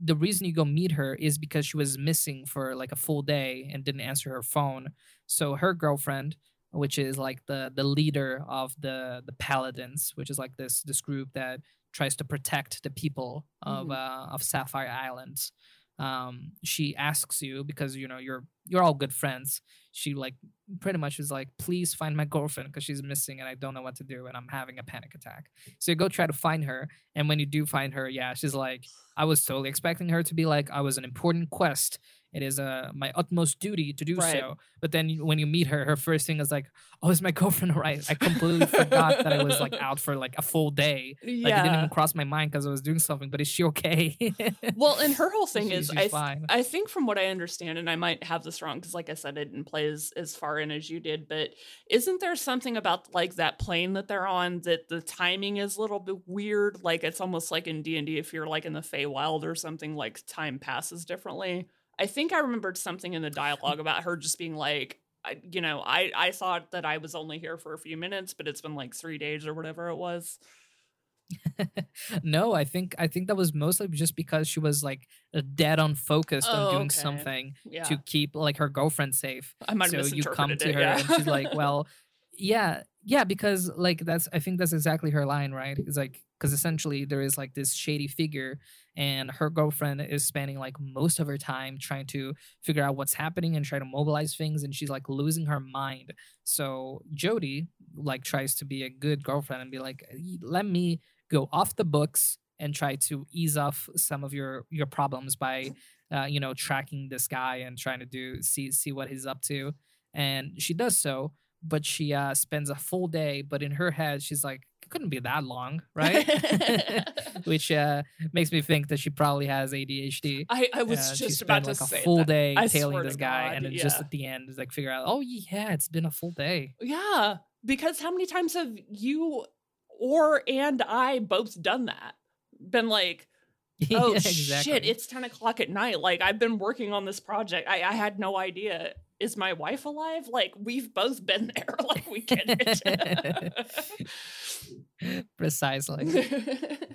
the reason you go meet her is because she was missing for like a full day and didn't answer her phone so her girlfriend which is like the the leader of the the paladins which is like this this group that tries to protect the people of Mhm. uh, of sapphire islands um she asks you because you know you're you're all good friends she like pretty much is like please find my girlfriend because she's missing and i don't know what to do and i'm having a panic attack. So you go try to find her and when you do find her yeah she's like i was totally expecting her to be like i was an important quest it is uh, my utmost duty to do Right. so. But then when you meet her her first thing is like oh is my girlfriend right? I completely forgot that i was like out for like a full day. Yeah. like it didn't even cross my mind because i was doing something but is she okay? Well and her whole thing She- is I, th- I think from what i understand and i might have this wrong because like i said i didn't play as, as far in as you did but isn't there something about like that plane that they're on that the timing is a little bit weird? Like it's almost like in d&d if you're like in the Feywild or something like time passes differently i think i remembered something in the dialogue about her just being like I, you know i i thought that i was only here for a few minutes but it's been like three days or whatever it was no, I think I think that was mostly just because she was like uh, dead on focused Oh, on doing okay. something yeah to keep like her girlfriend safe. i might have so you come to her yeah. and she's like, "Well, yeah, yeah," because like that's I think that's exactly her line, right? It's like because essentially there is like this shady figure, and her girlfriend is spending like most of her time trying to figure out what's happening and try to mobilize things, and she's like losing her mind. So Jody like tries to be a good girlfriend and be like, "Let me go off the books." And try to ease off some of your your problems by, uh, you know, tracking this guy and trying to do see see what he's up to and she does so but she uh spends a full day but in her head she's like it couldn't be that long right which uh makes me think that she probably has adhd I, I was Uh, just about to like say a full that. day I tailing this guy God, and then just at the end is like figure out oh yeah it's been a full day Yeah, because how many times have you or and I both done that? Been like, oh Yeah, shit, it's 10 o'clock at night. Like I've been working on this project. I, I had no idea. Is my wife alive? Like we've both been there. Like we get it. Precisely.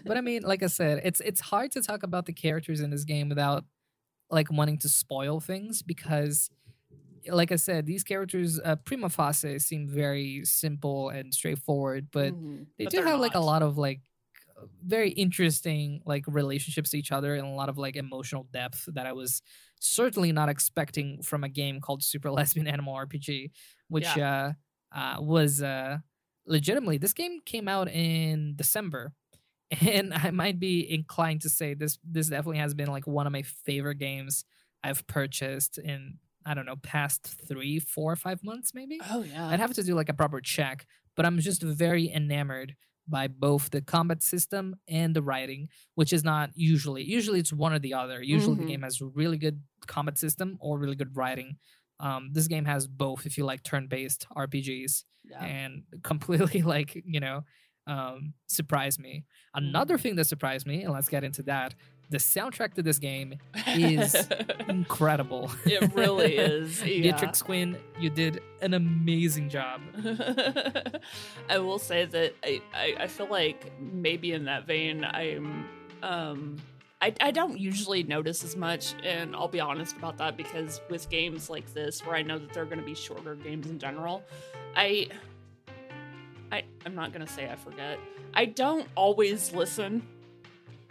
but I mean, like I said, it's it's hard to talk about the characters in this game without like wanting to spoil things because like I said, these characters uh, prima facie seem very simple and straightforward, but Mhm. they But do have like a lot of like very interesting like relationships to each other and a lot of like emotional depth that I was certainly not expecting from a game called Super Lesbian Animal RPG, which uh, uh was uh legitimately this game came out in December. And I might be inclined to say this this definitely has been like one of my favorite games I've purchased in I don't know past three, four, five months maybe. Oh yeah. I'd have to do like a proper check, but I'm just very enamored by both the combat system and the writing, which is not usually. Usually it's one or the other. Usually Mhm. the game has really good combat system or really good writing. Um, this game has both if you like turn-based RPGs yeah. and completely like, you know, um, surprised me. Another thing that surprised me, and let's get into that, the soundtrack to this game is incredible. it really is. Yeah. Beatrix Quinn, you did an amazing job. I will say that I, I, I feel like maybe in that vein I'm um I, I don't usually notice as much and I'll be honest about that because with games like this where I know that they're gonna be shorter games in general, I I I'm not gonna say I forget. I don't always listen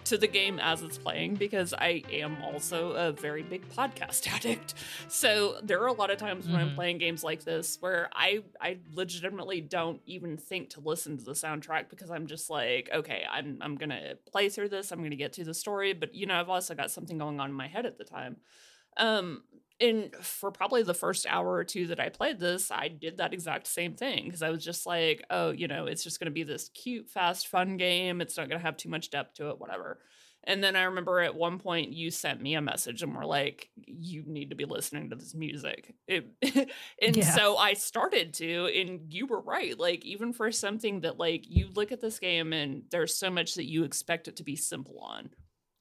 to the game as it's playing because I am also a very big podcast addict. So there are a lot of times when I'm Mhm. playing games like this where I I legitimately don't even think to listen to the soundtrack because I'm just like, okay, I'm I'm gonna play through this, I'm gonna get to the story, but you know, I've also got something going on in my head at the time. Um and for probably the first hour or two that I played this, I did that exact same thing because I was just like, oh, you know, it's just going to be this cute, fast, fun game. It's not going to have too much depth to it, whatever. And then I remember at one point you sent me a message and were like, you need to be listening to this music. It, and Yeah. so I started to, and you were right. Like, even for something that, like, you look at this game and there's so much that you expect it to be simple on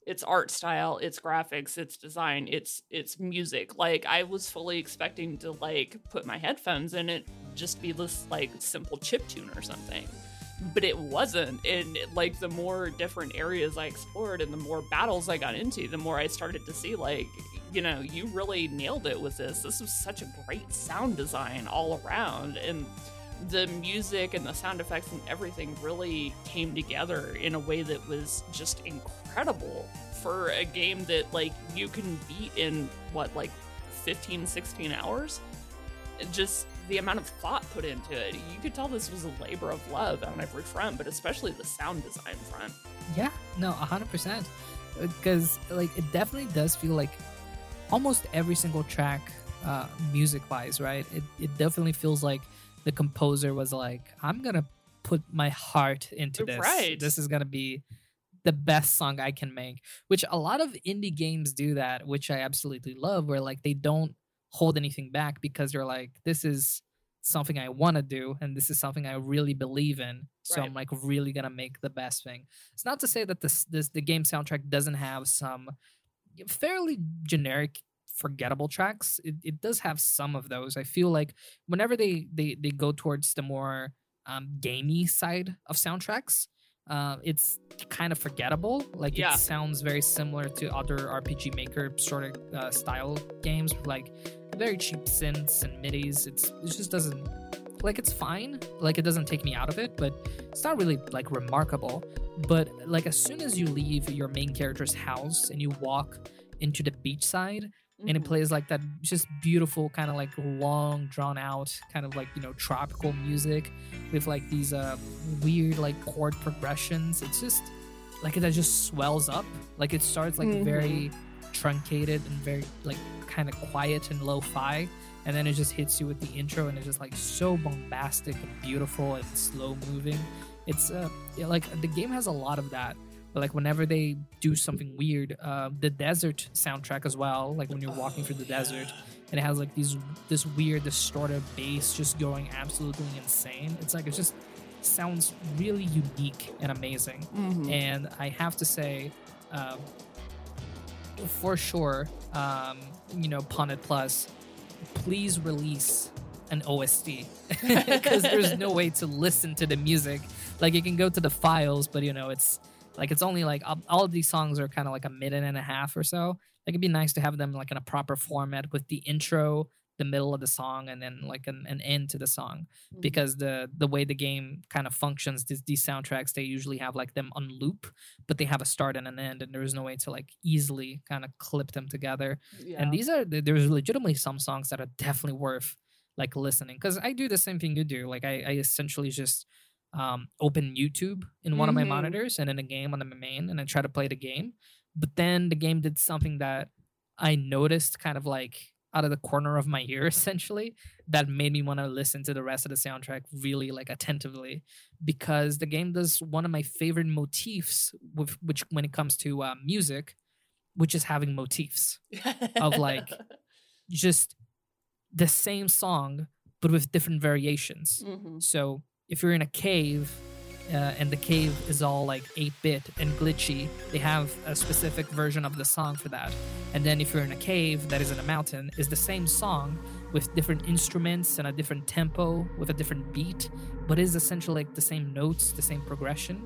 its art style, its graphics, its design, its its music. Like I was fully expecting to like put my headphones in it just be this like simple chip tune or something. But it wasn't. And like the more different areas I explored and the more battles I got into, the more I started to see like, you know, you really nailed it with this. This was such a great sound design all around. And the music and the sound effects and everything really came together in a way that was just incredible for a game that like you can beat in what like 15 16 hours just the amount of thought put into it you could tell this was a labor of love on every front but especially the sound design front Yeah, no, hundred percent. Because like it definitely does feel like almost every single track, uh, music wise, right? It it definitely feels like the composer was like, I'm gonna put my heart into this. Right. This is gonna be the best song I can make. Which a lot of indie games do that, which I absolutely love, where like they don't hold anything back because they're like, this is something I want to do and this is something I really believe in. So Right. I'm like really gonna make the best thing. It's not to say that this this the game soundtrack doesn't have some fairly generic forgettable tracks. It, it does have some of those. I feel like whenever they they they go towards the more um gamey side of soundtracks, uh, it's kind of forgettable. Like Yeah. it sounds very similar to other RPG Maker sort of uh, style games, with, like very cheap synths and midis. It's it just doesn't like it's fine. Like it doesn't take me out of it, but it's not really like remarkable. But like as soon as you leave your main character's house and you walk into the beach side and it Mhm. plays like that just beautiful kind of like long drawn out kind of like you know tropical music with like these uh weird like chord progressions it's just like it just swells up like it starts like Mhm. very truncated and very like kind of quiet and lo-fi and then it just hits you with the intro and it's just like so bombastic and beautiful and slow moving it's uh like the game has a lot of that but like whenever they do something weird uh the desert soundtrack as well like when you're walking through the desert and it has like these this weird distorted bass just going absolutely insane it's like it just sounds really unique and amazing Mhm. and I have to say, um, for sure, um, you know, Punnet Plus please release an OST because there's no way to listen to the music. Like you can go to the files, but you know it's like it's only like all- of these songs are kind of like a minute and a half or so. Like it'd be nice to have them like in a proper format with the intro, the middle of the song, and then like an, an end to the song. Mm-hmm. Because the the way the game kind of functions, these, these soundtracks they usually have like them on loop, but they have a start and an end, and there is no way to like easily kind of clip them together. yeah. And these are there's legitimately some songs that are definitely worth like listening because I do the same thing you do. Like I, I essentially just um, open YouTube in one of my Mhm. monitors and in a game on the main, and I try to play the game. But then the game did something that I noticed kind of like out of the corner of my ear essentially that made me want to listen to the rest of the soundtrack really like attentively because the game does one of my favorite motifs with which when it comes to uh, music which is having motifs of, like, just the same song but with different variations. Mhm. So if you're in a cave uh, and the cave is all like 8-bit and glitchy, they have a specific version of the song for that. And then if you're in a cave that is in a mountain, is the same song with different instruments and a different tempo with a different beat, but is essentially like the same notes, the same progression.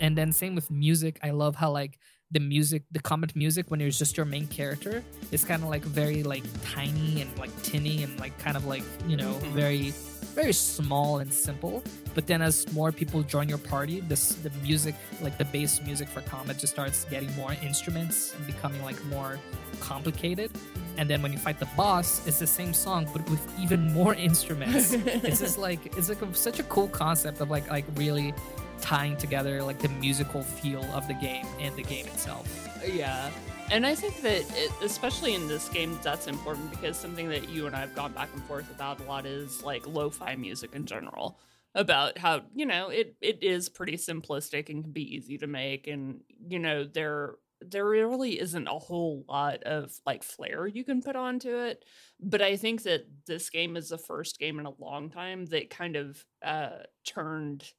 And then same with music. I love how like the music, the combat music when it's just your main character is kind of like very like tiny and like tinny and like kind of like, you know, Mhm. very very small and simple. But then as more people join your party, this the music, like the bass music for combat just starts getting more instruments and becoming like more complicated. And then when you fight the boss, it's the same song but with even more instruments. it's just like it's like a, such a cool concept of like like really tying together like the musical feel of the game and the game itself. Yeah. And I think that, it, especially in this game, that's important because something that you and I have gone back and forth about a lot is like lo fi music in general. About how, you know, it, it is pretty simplistic and can be easy to make. And, you know, there there really isn't a whole lot of like flair you can put onto it. But I think that this game is the first game in a long time that kind of uh, turned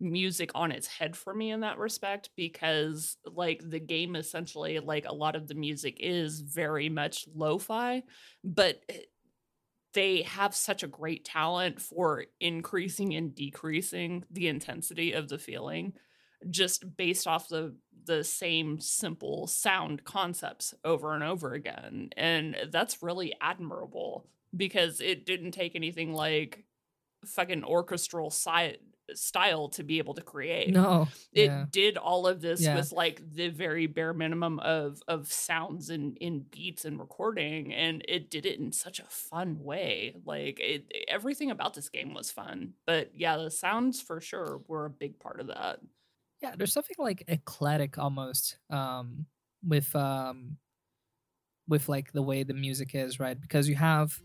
music on its head for me in that respect because like the game essentially like a lot of the music is very much lo-fi but eh, they have such a great talent for increasing and decreasing the intensity of the feeling just based off the the same simple sound concepts over and over again and that's really admirable because it didn't take anything like fucking orchestral si- style to be able to create No. it yeah. did all of this Yeah. with like the very bare minimum of of sounds and in beats and recording and it did it in such a fun way like it everything about this game was fun but yeah the sounds for sure were a big part of that yeah there's something like eclectic almost um with um with like the way the music is right because you have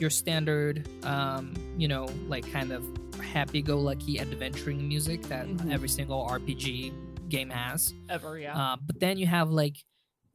your standard um you know like kind of happy-go-lucky adventuring music that Mhm. every single rpg game has ever yeah uh, but then you have like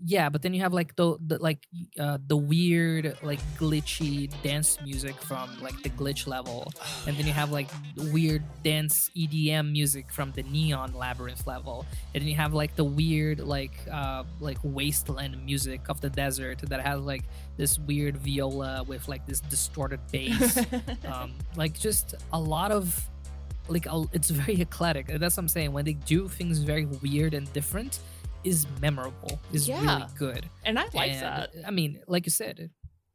yeah but then you have like the, the like uh, the weird like glitchy dance music from like the glitch level and then you have like weird dance EDM music from the Neon Labyrinth level, and then you have like the weird like uh like wasteland music of the desert that has like this weird viola with like this distorted bass, um, like just a lot of like it's very eclectic. That's what I'm saying. When they do things very weird and different, is memorable, is really good. and i like And, that. I mean, like you said,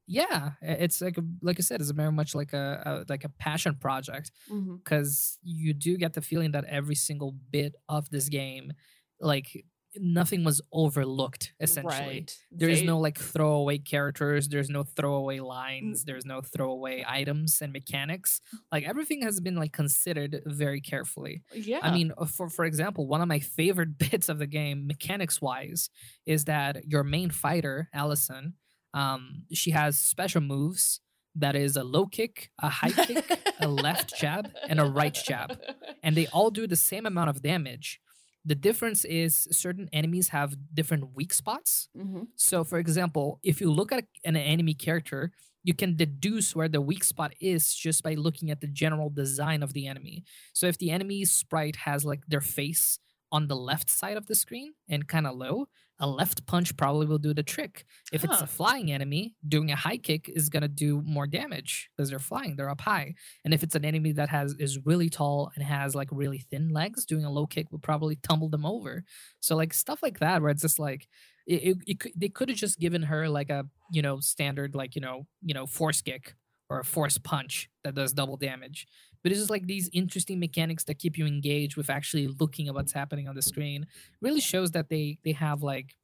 yeah, it's like a, like I said, it's very much like a, a like a passion project mm-hmm. because you do get the feeling that every single bit of this game, like nothing was overlooked. Essentially, right there is They- no like throwaway characters. There's no throwaway lines. There's no throwaway items and mechanics. Like everything has been like considered very carefully. yeah I mean, for for example, one of my favorite bits of the game, mechanics wise, is that your main fighter, Allison, um, she has special moves that is a low kick, a high kick, a left jab, and a right jab, and they all do the same amount of damage. The difference is certain enemies have different weak spots. Mhm. So, for example, if you look at an enemy character, you can deduce where the weak spot is just by looking at the general design of the enemy. So, if the enemy sprite has like their face on the left side of the screen and kind of low, a left punch probably will do the trick. If it's a flying enemy, doing a high kick is gonna do more damage because they're flying, they're up high. And if it's an enemy that has is really tall and has like really thin legs, doing a low kick will probably tumble them over. So like stuff like that, where it's just like it, it, it could, they could have just given her like a you know standard like you know you know force kick or a force punch that does double damage. But it's just like these interesting mechanics that keep you engaged with actually looking at what's happening on the screen. Really shows that they they have like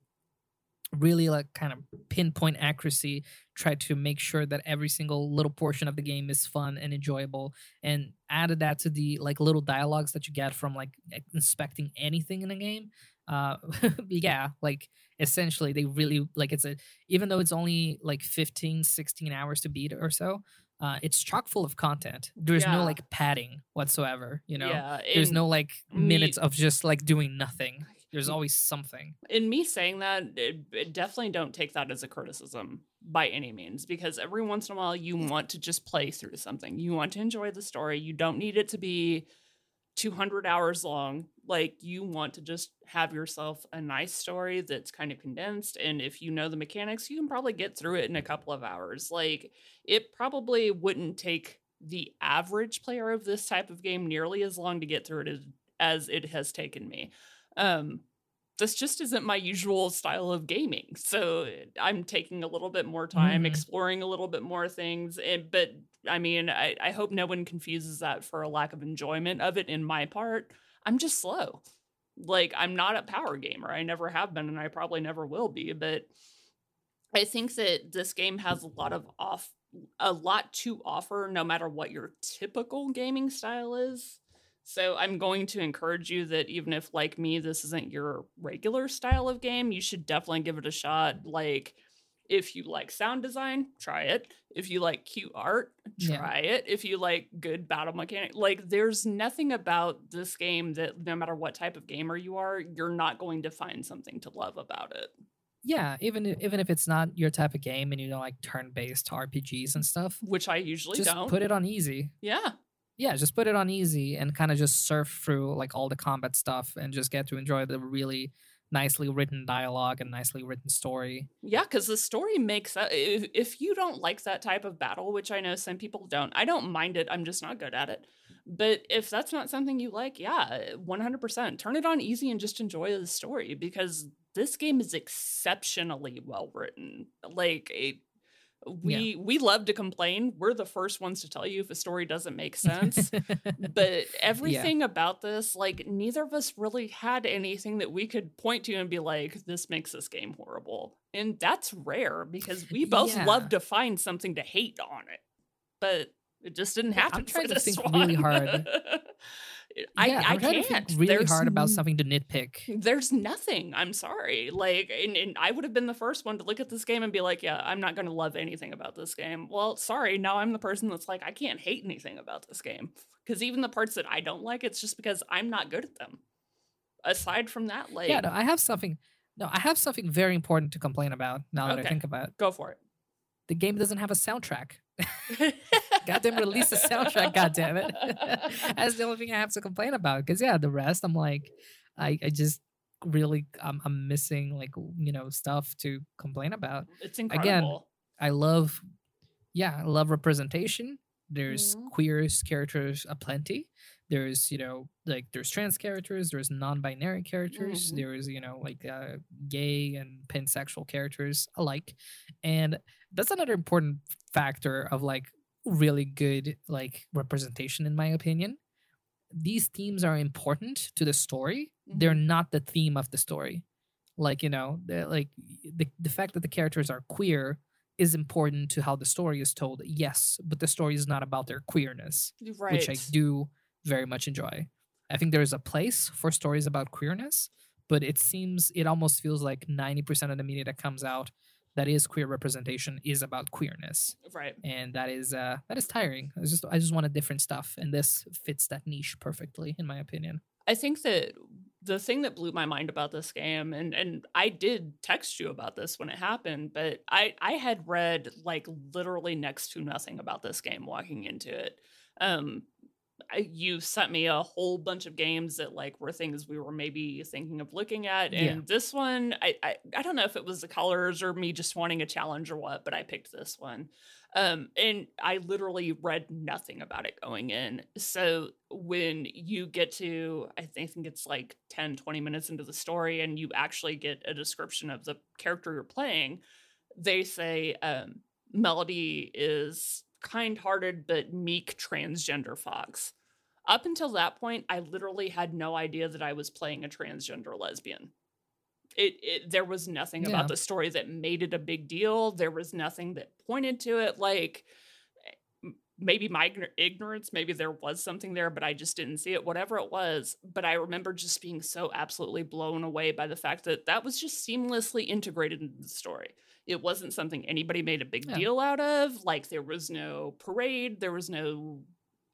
really like kind of pinpoint accuracy try to make sure that every single little portion of the game is fun and enjoyable and added that to the like little dialogues that you get from like inspecting anything in a game uh yeah like essentially they really like it's a even though it's only like 15 16 hours to beat or so uh it's chock full of content there's Yeah. no like padding whatsoever you know yeah, there's no like me- minutes of just like doing nothing there's always something in me saying that, it, it definitely don't take that as a criticism by any means, because every once in a while you want to just play through something. You want to enjoy the story. You don't need it to be 200 hours long. Like you want to just have yourself a nice story that's kind of condensed. And if you know the mechanics, you can probably get through it in a couple of hours. Like it probably wouldn't take the average player of this type of game nearly as long to get through it as, as it has taken me. Um, this just isn't my usual style of gaming. So I'm taking a little bit more time, Mhm. exploring a little bit more things. And but I mean, I, I hope no one confuses that for a lack of enjoyment of it in my part. I'm just slow. Like I'm not a power gamer. I never have been and I probably never will be, but I think that this game has a lot of off a lot to offer no matter what your typical gaming style is. So I'm going to encourage you that even if like me this isn't your regular style of game, you should definitely give it a shot. Like if you like sound design, try it. If you like cute art, Yeah. try it. If you like good battle mechanic, like there's nothing about this game that no matter what type of gamer you are, you're not going to find something to love about it. yeah even even if it's not your type of game and you don't like turn-based rpgs and stuff Which I usually just don't. put it on easy yeah. Yeah just put it on easy and kind of just surf through like all the combat stuff and just get to enjoy the really nicely written dialogue and nicely written story Yeah, because the story makes that. If, if you don't like that type of battle, which I know some people don't, I don't mind it. I'm just not good at it. But if that's not something you like, yeah, 100%. Turn it on easy and just enjoy the story because this game is exceptionally well written. Like, it, we we love to complain. We're the first ones to tell you if a story doesn't make sense. but everything about this, like neither of us really had anything that we could point to and be like, this makes this game horrible. And that's rare because we both Yeah. love to find something to hate on it. But it just didn't Yeah, I'm happen. trying to this think really hard. I, yeah, I can't. really There's hard about something to nitpick there's nothing. I'm sorry. Like, and, and I would have been the first one to look at this game and be like, yeah, I'm not going to love anything about this game. Well, sorry. Now I'm the person that's like, I can't hate anything about this game. Because even the parts that I don't like, it's just because I'm not good at them. Aside from that, like, yeah no, i have something no i have something very important to complain about now that i think about it go for it. the game doesn't have a soundtrack. goddamn release the soundtrack goddamn it that's the only thing i have to complain about because yeah the rest i'm like i, I just really I'm, I'm missing like you know stuff to complain about it's incredible. Again, i love yeah i love representation there's Mhm. queer characters aplenty there's you know like there's trans characters there's non-binary characters Mhm. there's you know like uh, gay and pansexual characters alike and that's another important factor of like really good like representation in my opinion these themes are important to the story they're Mhm. not the theme of the story like you know they're like the, the fact that the characters are queer is important to how the story is told yes but the story is not about their queerness right. which i do very much enjoy i think there is a place for stories about queerness but it seems it almost feels like 90% of the media that comes out that is queer representation is about queerness right. and that is uh that is tiring i just i just wanted different stuff and this fits that niche perfectly in my opinion I think that the thing that blew my mind about this game, and and I did text you about this when it happened, but I I had read like literally next to nothing about this game walking into it. Um, you sent me a whole bunch of games that like were things we were maybe thinking of looking at and Yeah. this one I, I i don't know if it was the colors or me just wanting a challenge or what but i picked this one um and i literally read nothing about it going in so when you get to i think it's like 10 20 minutes into the story and you actually get a description of the character you're playing they say um melody is kind-hearted but meek transgender fox. Up until that point i literally had no idea that i was playing a transgender lesbian. It, it there was nothing Yeah. about the story that made it a big deal. There was nothing that pointed to it. Like maybe my ignorance maybe there was something there but i just didn't see it whatever it was but i remember just being so absolutely blown away by the fact that that was just seamlessly integrated into the story it wasn't something anybody made a big Yeah. deal out of like there was no parade there was no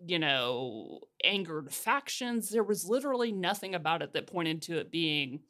you know angered factions there was literally nothing about it that pointed to it being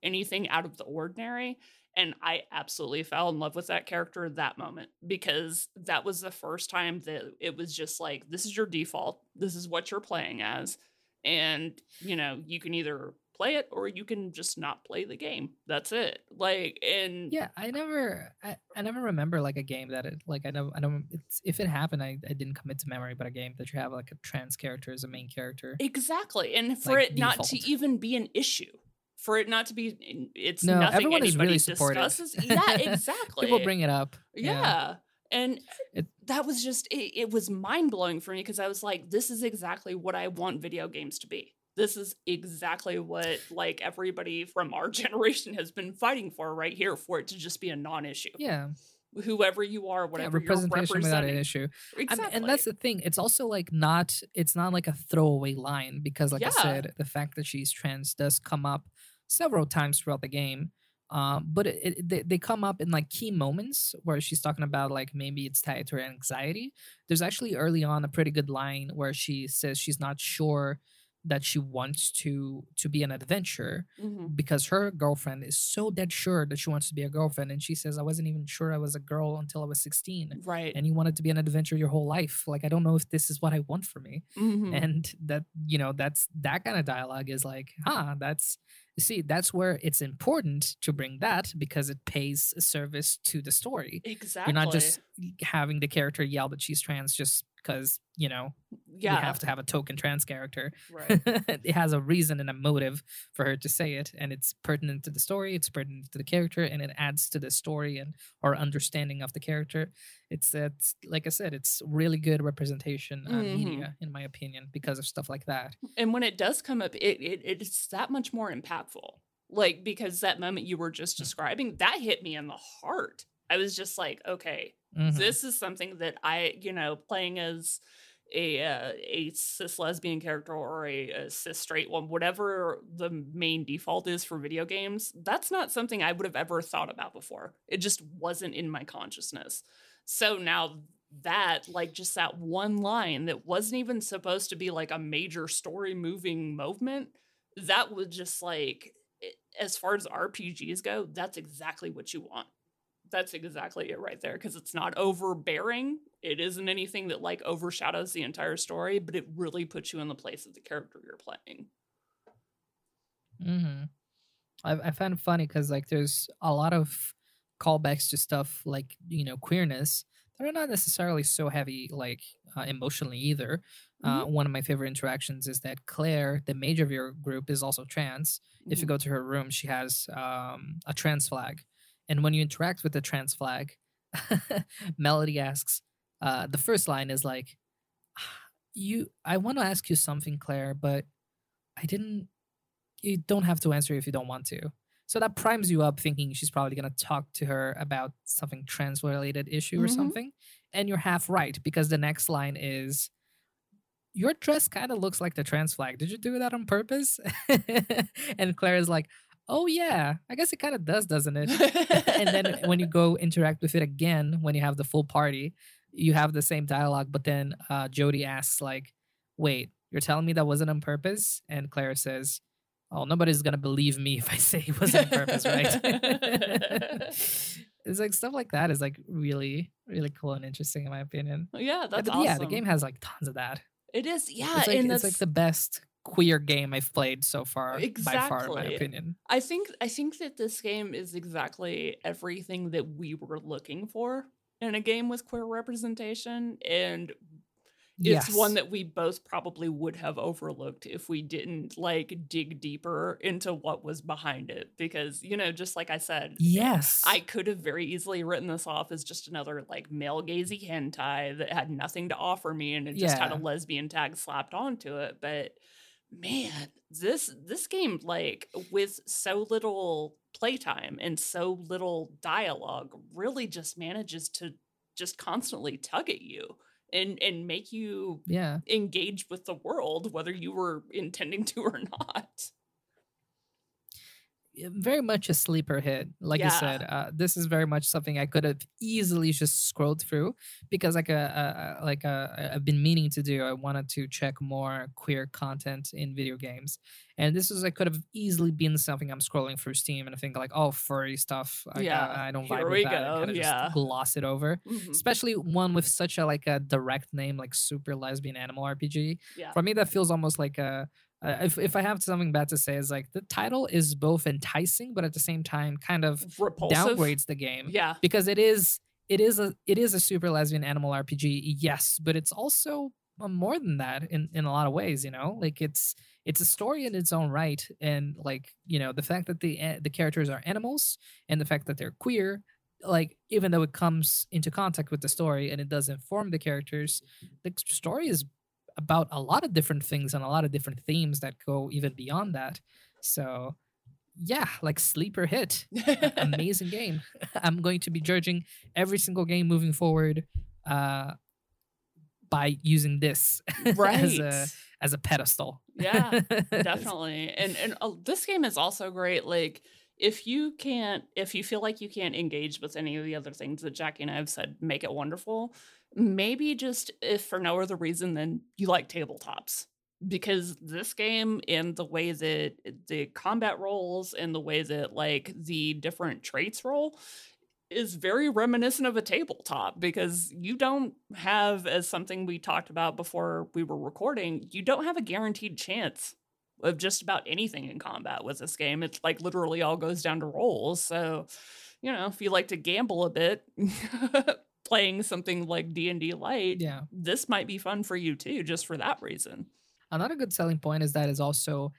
anything out of the ordinary and i absolutely fell in love with that character that moment because that was the first time that it was just like this is your default this is what you're playing as and you know you can either play it or you can just not play the game that's it like and Yeah, I never, I, I never remember like a game that it like I know I don't. It's if it happened, I, I didn't commit to memory, but a game that you have like a trans character as a main character. Exactly. And for like, it not to even be an issue, for it not to be, it's No, nothing everyone is anybody really supportive. discusses. Yeah, exactly. People bring it up. yeah. And It- that was just, it, it was mind blowing for me because I was like, this is exactly what I want video games to be. This is exactly what like everybody from our generation has been fighting for right here for it to just be a non-issue. yeah, Whoever you are, yeah, whatever representation you're without an issue. I Exactly. mean, and that's the thing. It's also like not. It's not like a throwaway line because, like I said, the fact that she's trans does come up several times throughout the game. Um, but it, it, they, they come up in like key moments where she's talking about like maybe it's tied to her anxiety. There's actually early on a pretty good line where she says she's not sure that she wants to to be an adventurer Mhm. because her girlfriend is so dead sure that she wants to be a girlfriend and she says i wasn't even sure i was a girl until i was 16 right. and you wanted to be an adventurer your whole life like i don't know if this is what i want for me Mhm. and that you know that's that kind of dialogue is like huh that's you see that's where it's important to bring that because it pays a service to the story exactly. you're not just having the character yell that she's trans just because you know yeah. you have to have a token trans character right. it has a reason and a motive for her to say it and it's pertinent to the story it's pertinent to the character and it adds to the story and our understanding of the character it's it's like i said it's really good representation uh, Mhm. media in my opinion because of stuff like that and when it does come up it, it it's that much more impactful like because that moment you were just Mm. describing that hit me in the heart i was just like okay Mhm. this is something that i you know playing as a uh, a cis lesbian character or a, a cis straight one whatever the main default is for video games that's not something i would have ever thought about before. It just wasn't in my consciousness. So now that like just that one line that wasn't even supposed to be like a major story moving movement that was just like as far as rpgs go that's exactly what you want that's exactly it right there because it's not overbearing it isn't anything that like overshadows the entire story but it really puts you in the place of the character you're playing Mm-hmm. I, I find it funny because like there's a lot of callbacks to stuff like you know queerness that are not necessarily so heavy like uh, emotionally either. Uh, one of my favorite interactions is that Claire, the major of your group, is also trans. If you Mhm. go to her room, she has um, a trans flag, and when you interact with the trans flag, Melody asks. Uh, the first line is like, "You, I want to ask you something, Claire, but I didn't you don't have to answer if you don't want to. So that primes you up thinking she's probably going to talk to her about something trans related issue or Mhm. something. And you're half right because the next line is your dress kind of looks like the trans flag. Did you do that on purpose? and Claire is like, "Oh yeah, I guess it kind of does, doesn't it?" and then when you go interact with it again when you have the full party, you have the same dialogue, but then uh, Jody asks like, "Wait, you're telling me that wasn't on purpose?" And Claire says, "Oh, nobody's gonna believe me if I say it wasn't on purpose, right?" it's like stuff like that is like really, really cool and interesting in my opinion. yeah Yeah, that's but awesome yeah, the game has like tons of that. It is, yeah, it's like, and it's that's like the best queer game I've played so far, by far, in my opinion. I think I think that this game is exactly everything that we were looking for in a game with queer representation and it's one that we both probably would have overlooked if we didn't like dig deeper into what was behind it because you know just like I said Yes. I could have very easily written this off as just another like male gazy hentai that had nothing to offer me and it just had a lesbian tag slapped onto it. But man, this this game like with so little playtime and so little dialogue really just manages to just constantly tug at you and and make you yeah. engage with the world whether you were intending to or not. Yeah, very much a sleeper hit. Like you said, uh, this is very much something I could have easily just scrolled through because, like, uh, uh, uh, like uh, I- I've been meaning to do. I wanted to check more queer content in video games, and this is I could have easily been something I'm scrolling through Steam and I think like, oh, furry stuff. Like, Yeah, I, I don't vibe with that. go, And kind of yeah. just gloss it over. Mhm. Especially one with such a like a direct name like Super Lesbian Animal RPG. Yeah. For me, that feels almost like a. Uh, if if I have something bad to say, is like the title is both enticing, but at the same time, kind of Repulsive. downgrades the game Yeah. because it is it is a it is a super lesbian animal RPG, yes, but it's also uh, more than that in in a lot of ways. You know, like it's it's a story in its own right, and like you know the fact that the the characters are animals and the fact that they're queer. Like even though it comes into contact with the story and it does inform the characters, the story is about a lot of different things and a lot of different themes that go even beyond that. So, yeah, like sleeper hit amazing game. I'm going to be judging every single game moving forward uh, by using this right. as a as a pedestal. Yeah, definitely and and uh, this game is also great like if you can't if you feel like you can't engage with any of the other things that jackie and i have said make it wonderful maybe just if for no other reason than you like tabletops because this game and the way that the combat rolls and the way that like the different traits roll is very reminiscent of a tabletop because you don't have as something we talked about before we were recording you don't have a guaranteed chance of just about anything in combat with this game it's like literally all goes down to rolls so you know if you like to gamble a bit playing something like d&d light yeah. this might be fun for you too just for that reason Another good selling point is that it's also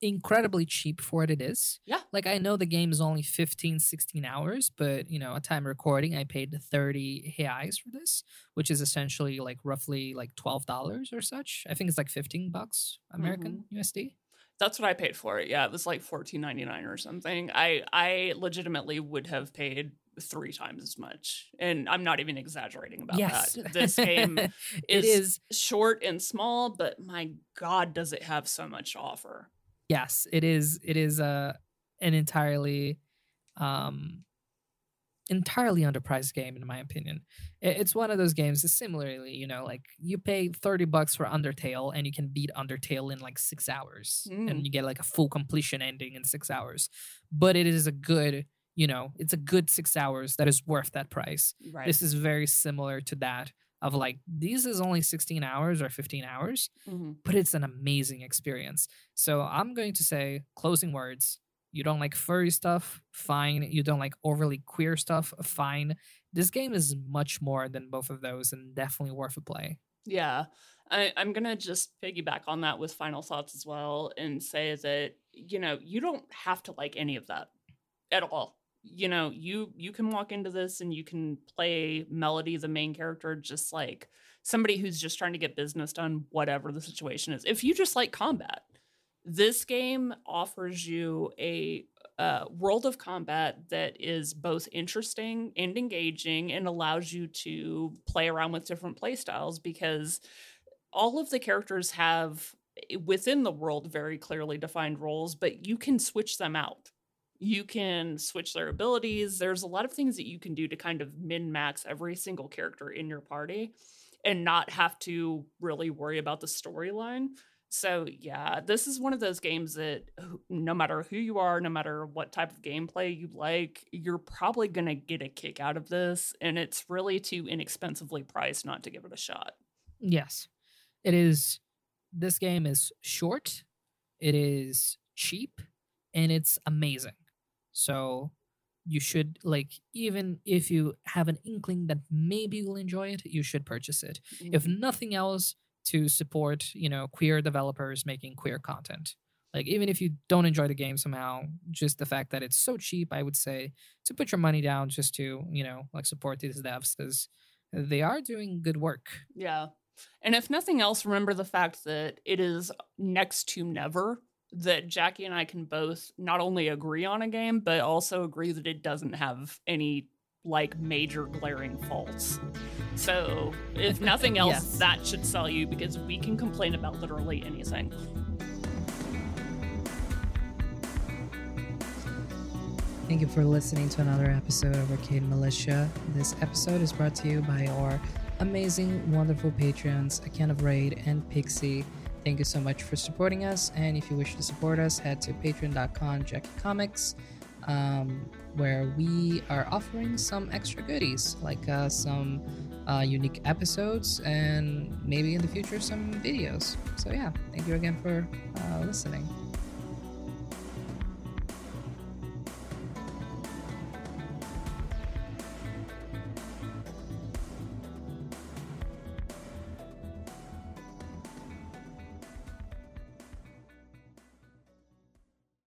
incredibly cheap for what it is. Yeah. Like I know the game is only 15, 16 hours, but you know, at time recording, I paid 30 reais for this, which is essentially like roughly like $12 or such. I think it's like 15 bucks American mm-hmm. USD. That's what I paid for it. Yeah, it was like fourteen ninety nine or something. I I legitimately would have paid three times as much, and I'm not even exaggerating about yes. that. This game it is is short and small, but my god, does it have so much to offer? yes it is it is uh, an entirely um entirely underpriced game in my opinion it's one of those games similarly you know like you pay 30 bucks for undertale and you can beat undertale in like six hours Mm. and you get like a full completion ending in six hours but it is a good you know it's a good six hours that is worth that price Right. this is very similar to that of like these is only 16 hours or 15 hours Mhm. but it's an amazing experience. So I'm going to say closing words. You don't like furry stuff, fine. You don't like overly queer stuff, fine. This game is much more than both of those and definitely worth a play. Yeah. I, I'm going to just piggyback on that with final thoughts as well and say that, you know, you don't have to like any of that at all. You know, you you can walk into this and you can play Melody, the main character, just like somebody who's just trying to get business done, whatever the situation is. If you just like combat, this game offers you a uh, world of combat that is both interesting and engaging and allows you to play around with different play styles because all of the characters have eh, within the world very clearly defined roles but you can switch them out. You can switch their abilities. There's a lot of things that you can do to kind of min max every single character in your party and not have to really worry about the storyline so yeah, this is one of those games that no matter who you are, no matter what type of gameplay you like, you're probably going to get a kick out of this and it's really too inexpensively priced not to give it a shot. Yes. It is this game is short, it is cheap, and it's amazing. So you should like even if you have an inkling that maybe you'll enjoy it, you should purchase it. If Mhm. nothing else, to support you know queer developers making queer content. Like even if you don't enjoy the game somehow, just the fact that it's so cheap, I would say to put your money down just to you know like support these devs because they are doing good work. Yeah. And if nothing else, remember the fact that it is next to never that Jackie and I can both not only agree on a game, but also agree that it doesn't have any like major glaring faults. So, if nothing else, Yes. that should sell you because we can complain about literally anything. Thank you for listening to another episode of Arcade Militia. This episode is brought to you by our amazing, wonderful patrons, A Can of Raid and Pixie. Thank you so much for supporting us. And if you wish to support us, head to patreon.com Jackie Comics, um, where we are offering some extra goodies, like uh, some uh, unique episodes and maybe in the future some videos. So, yeah, thank you again for uh, listening.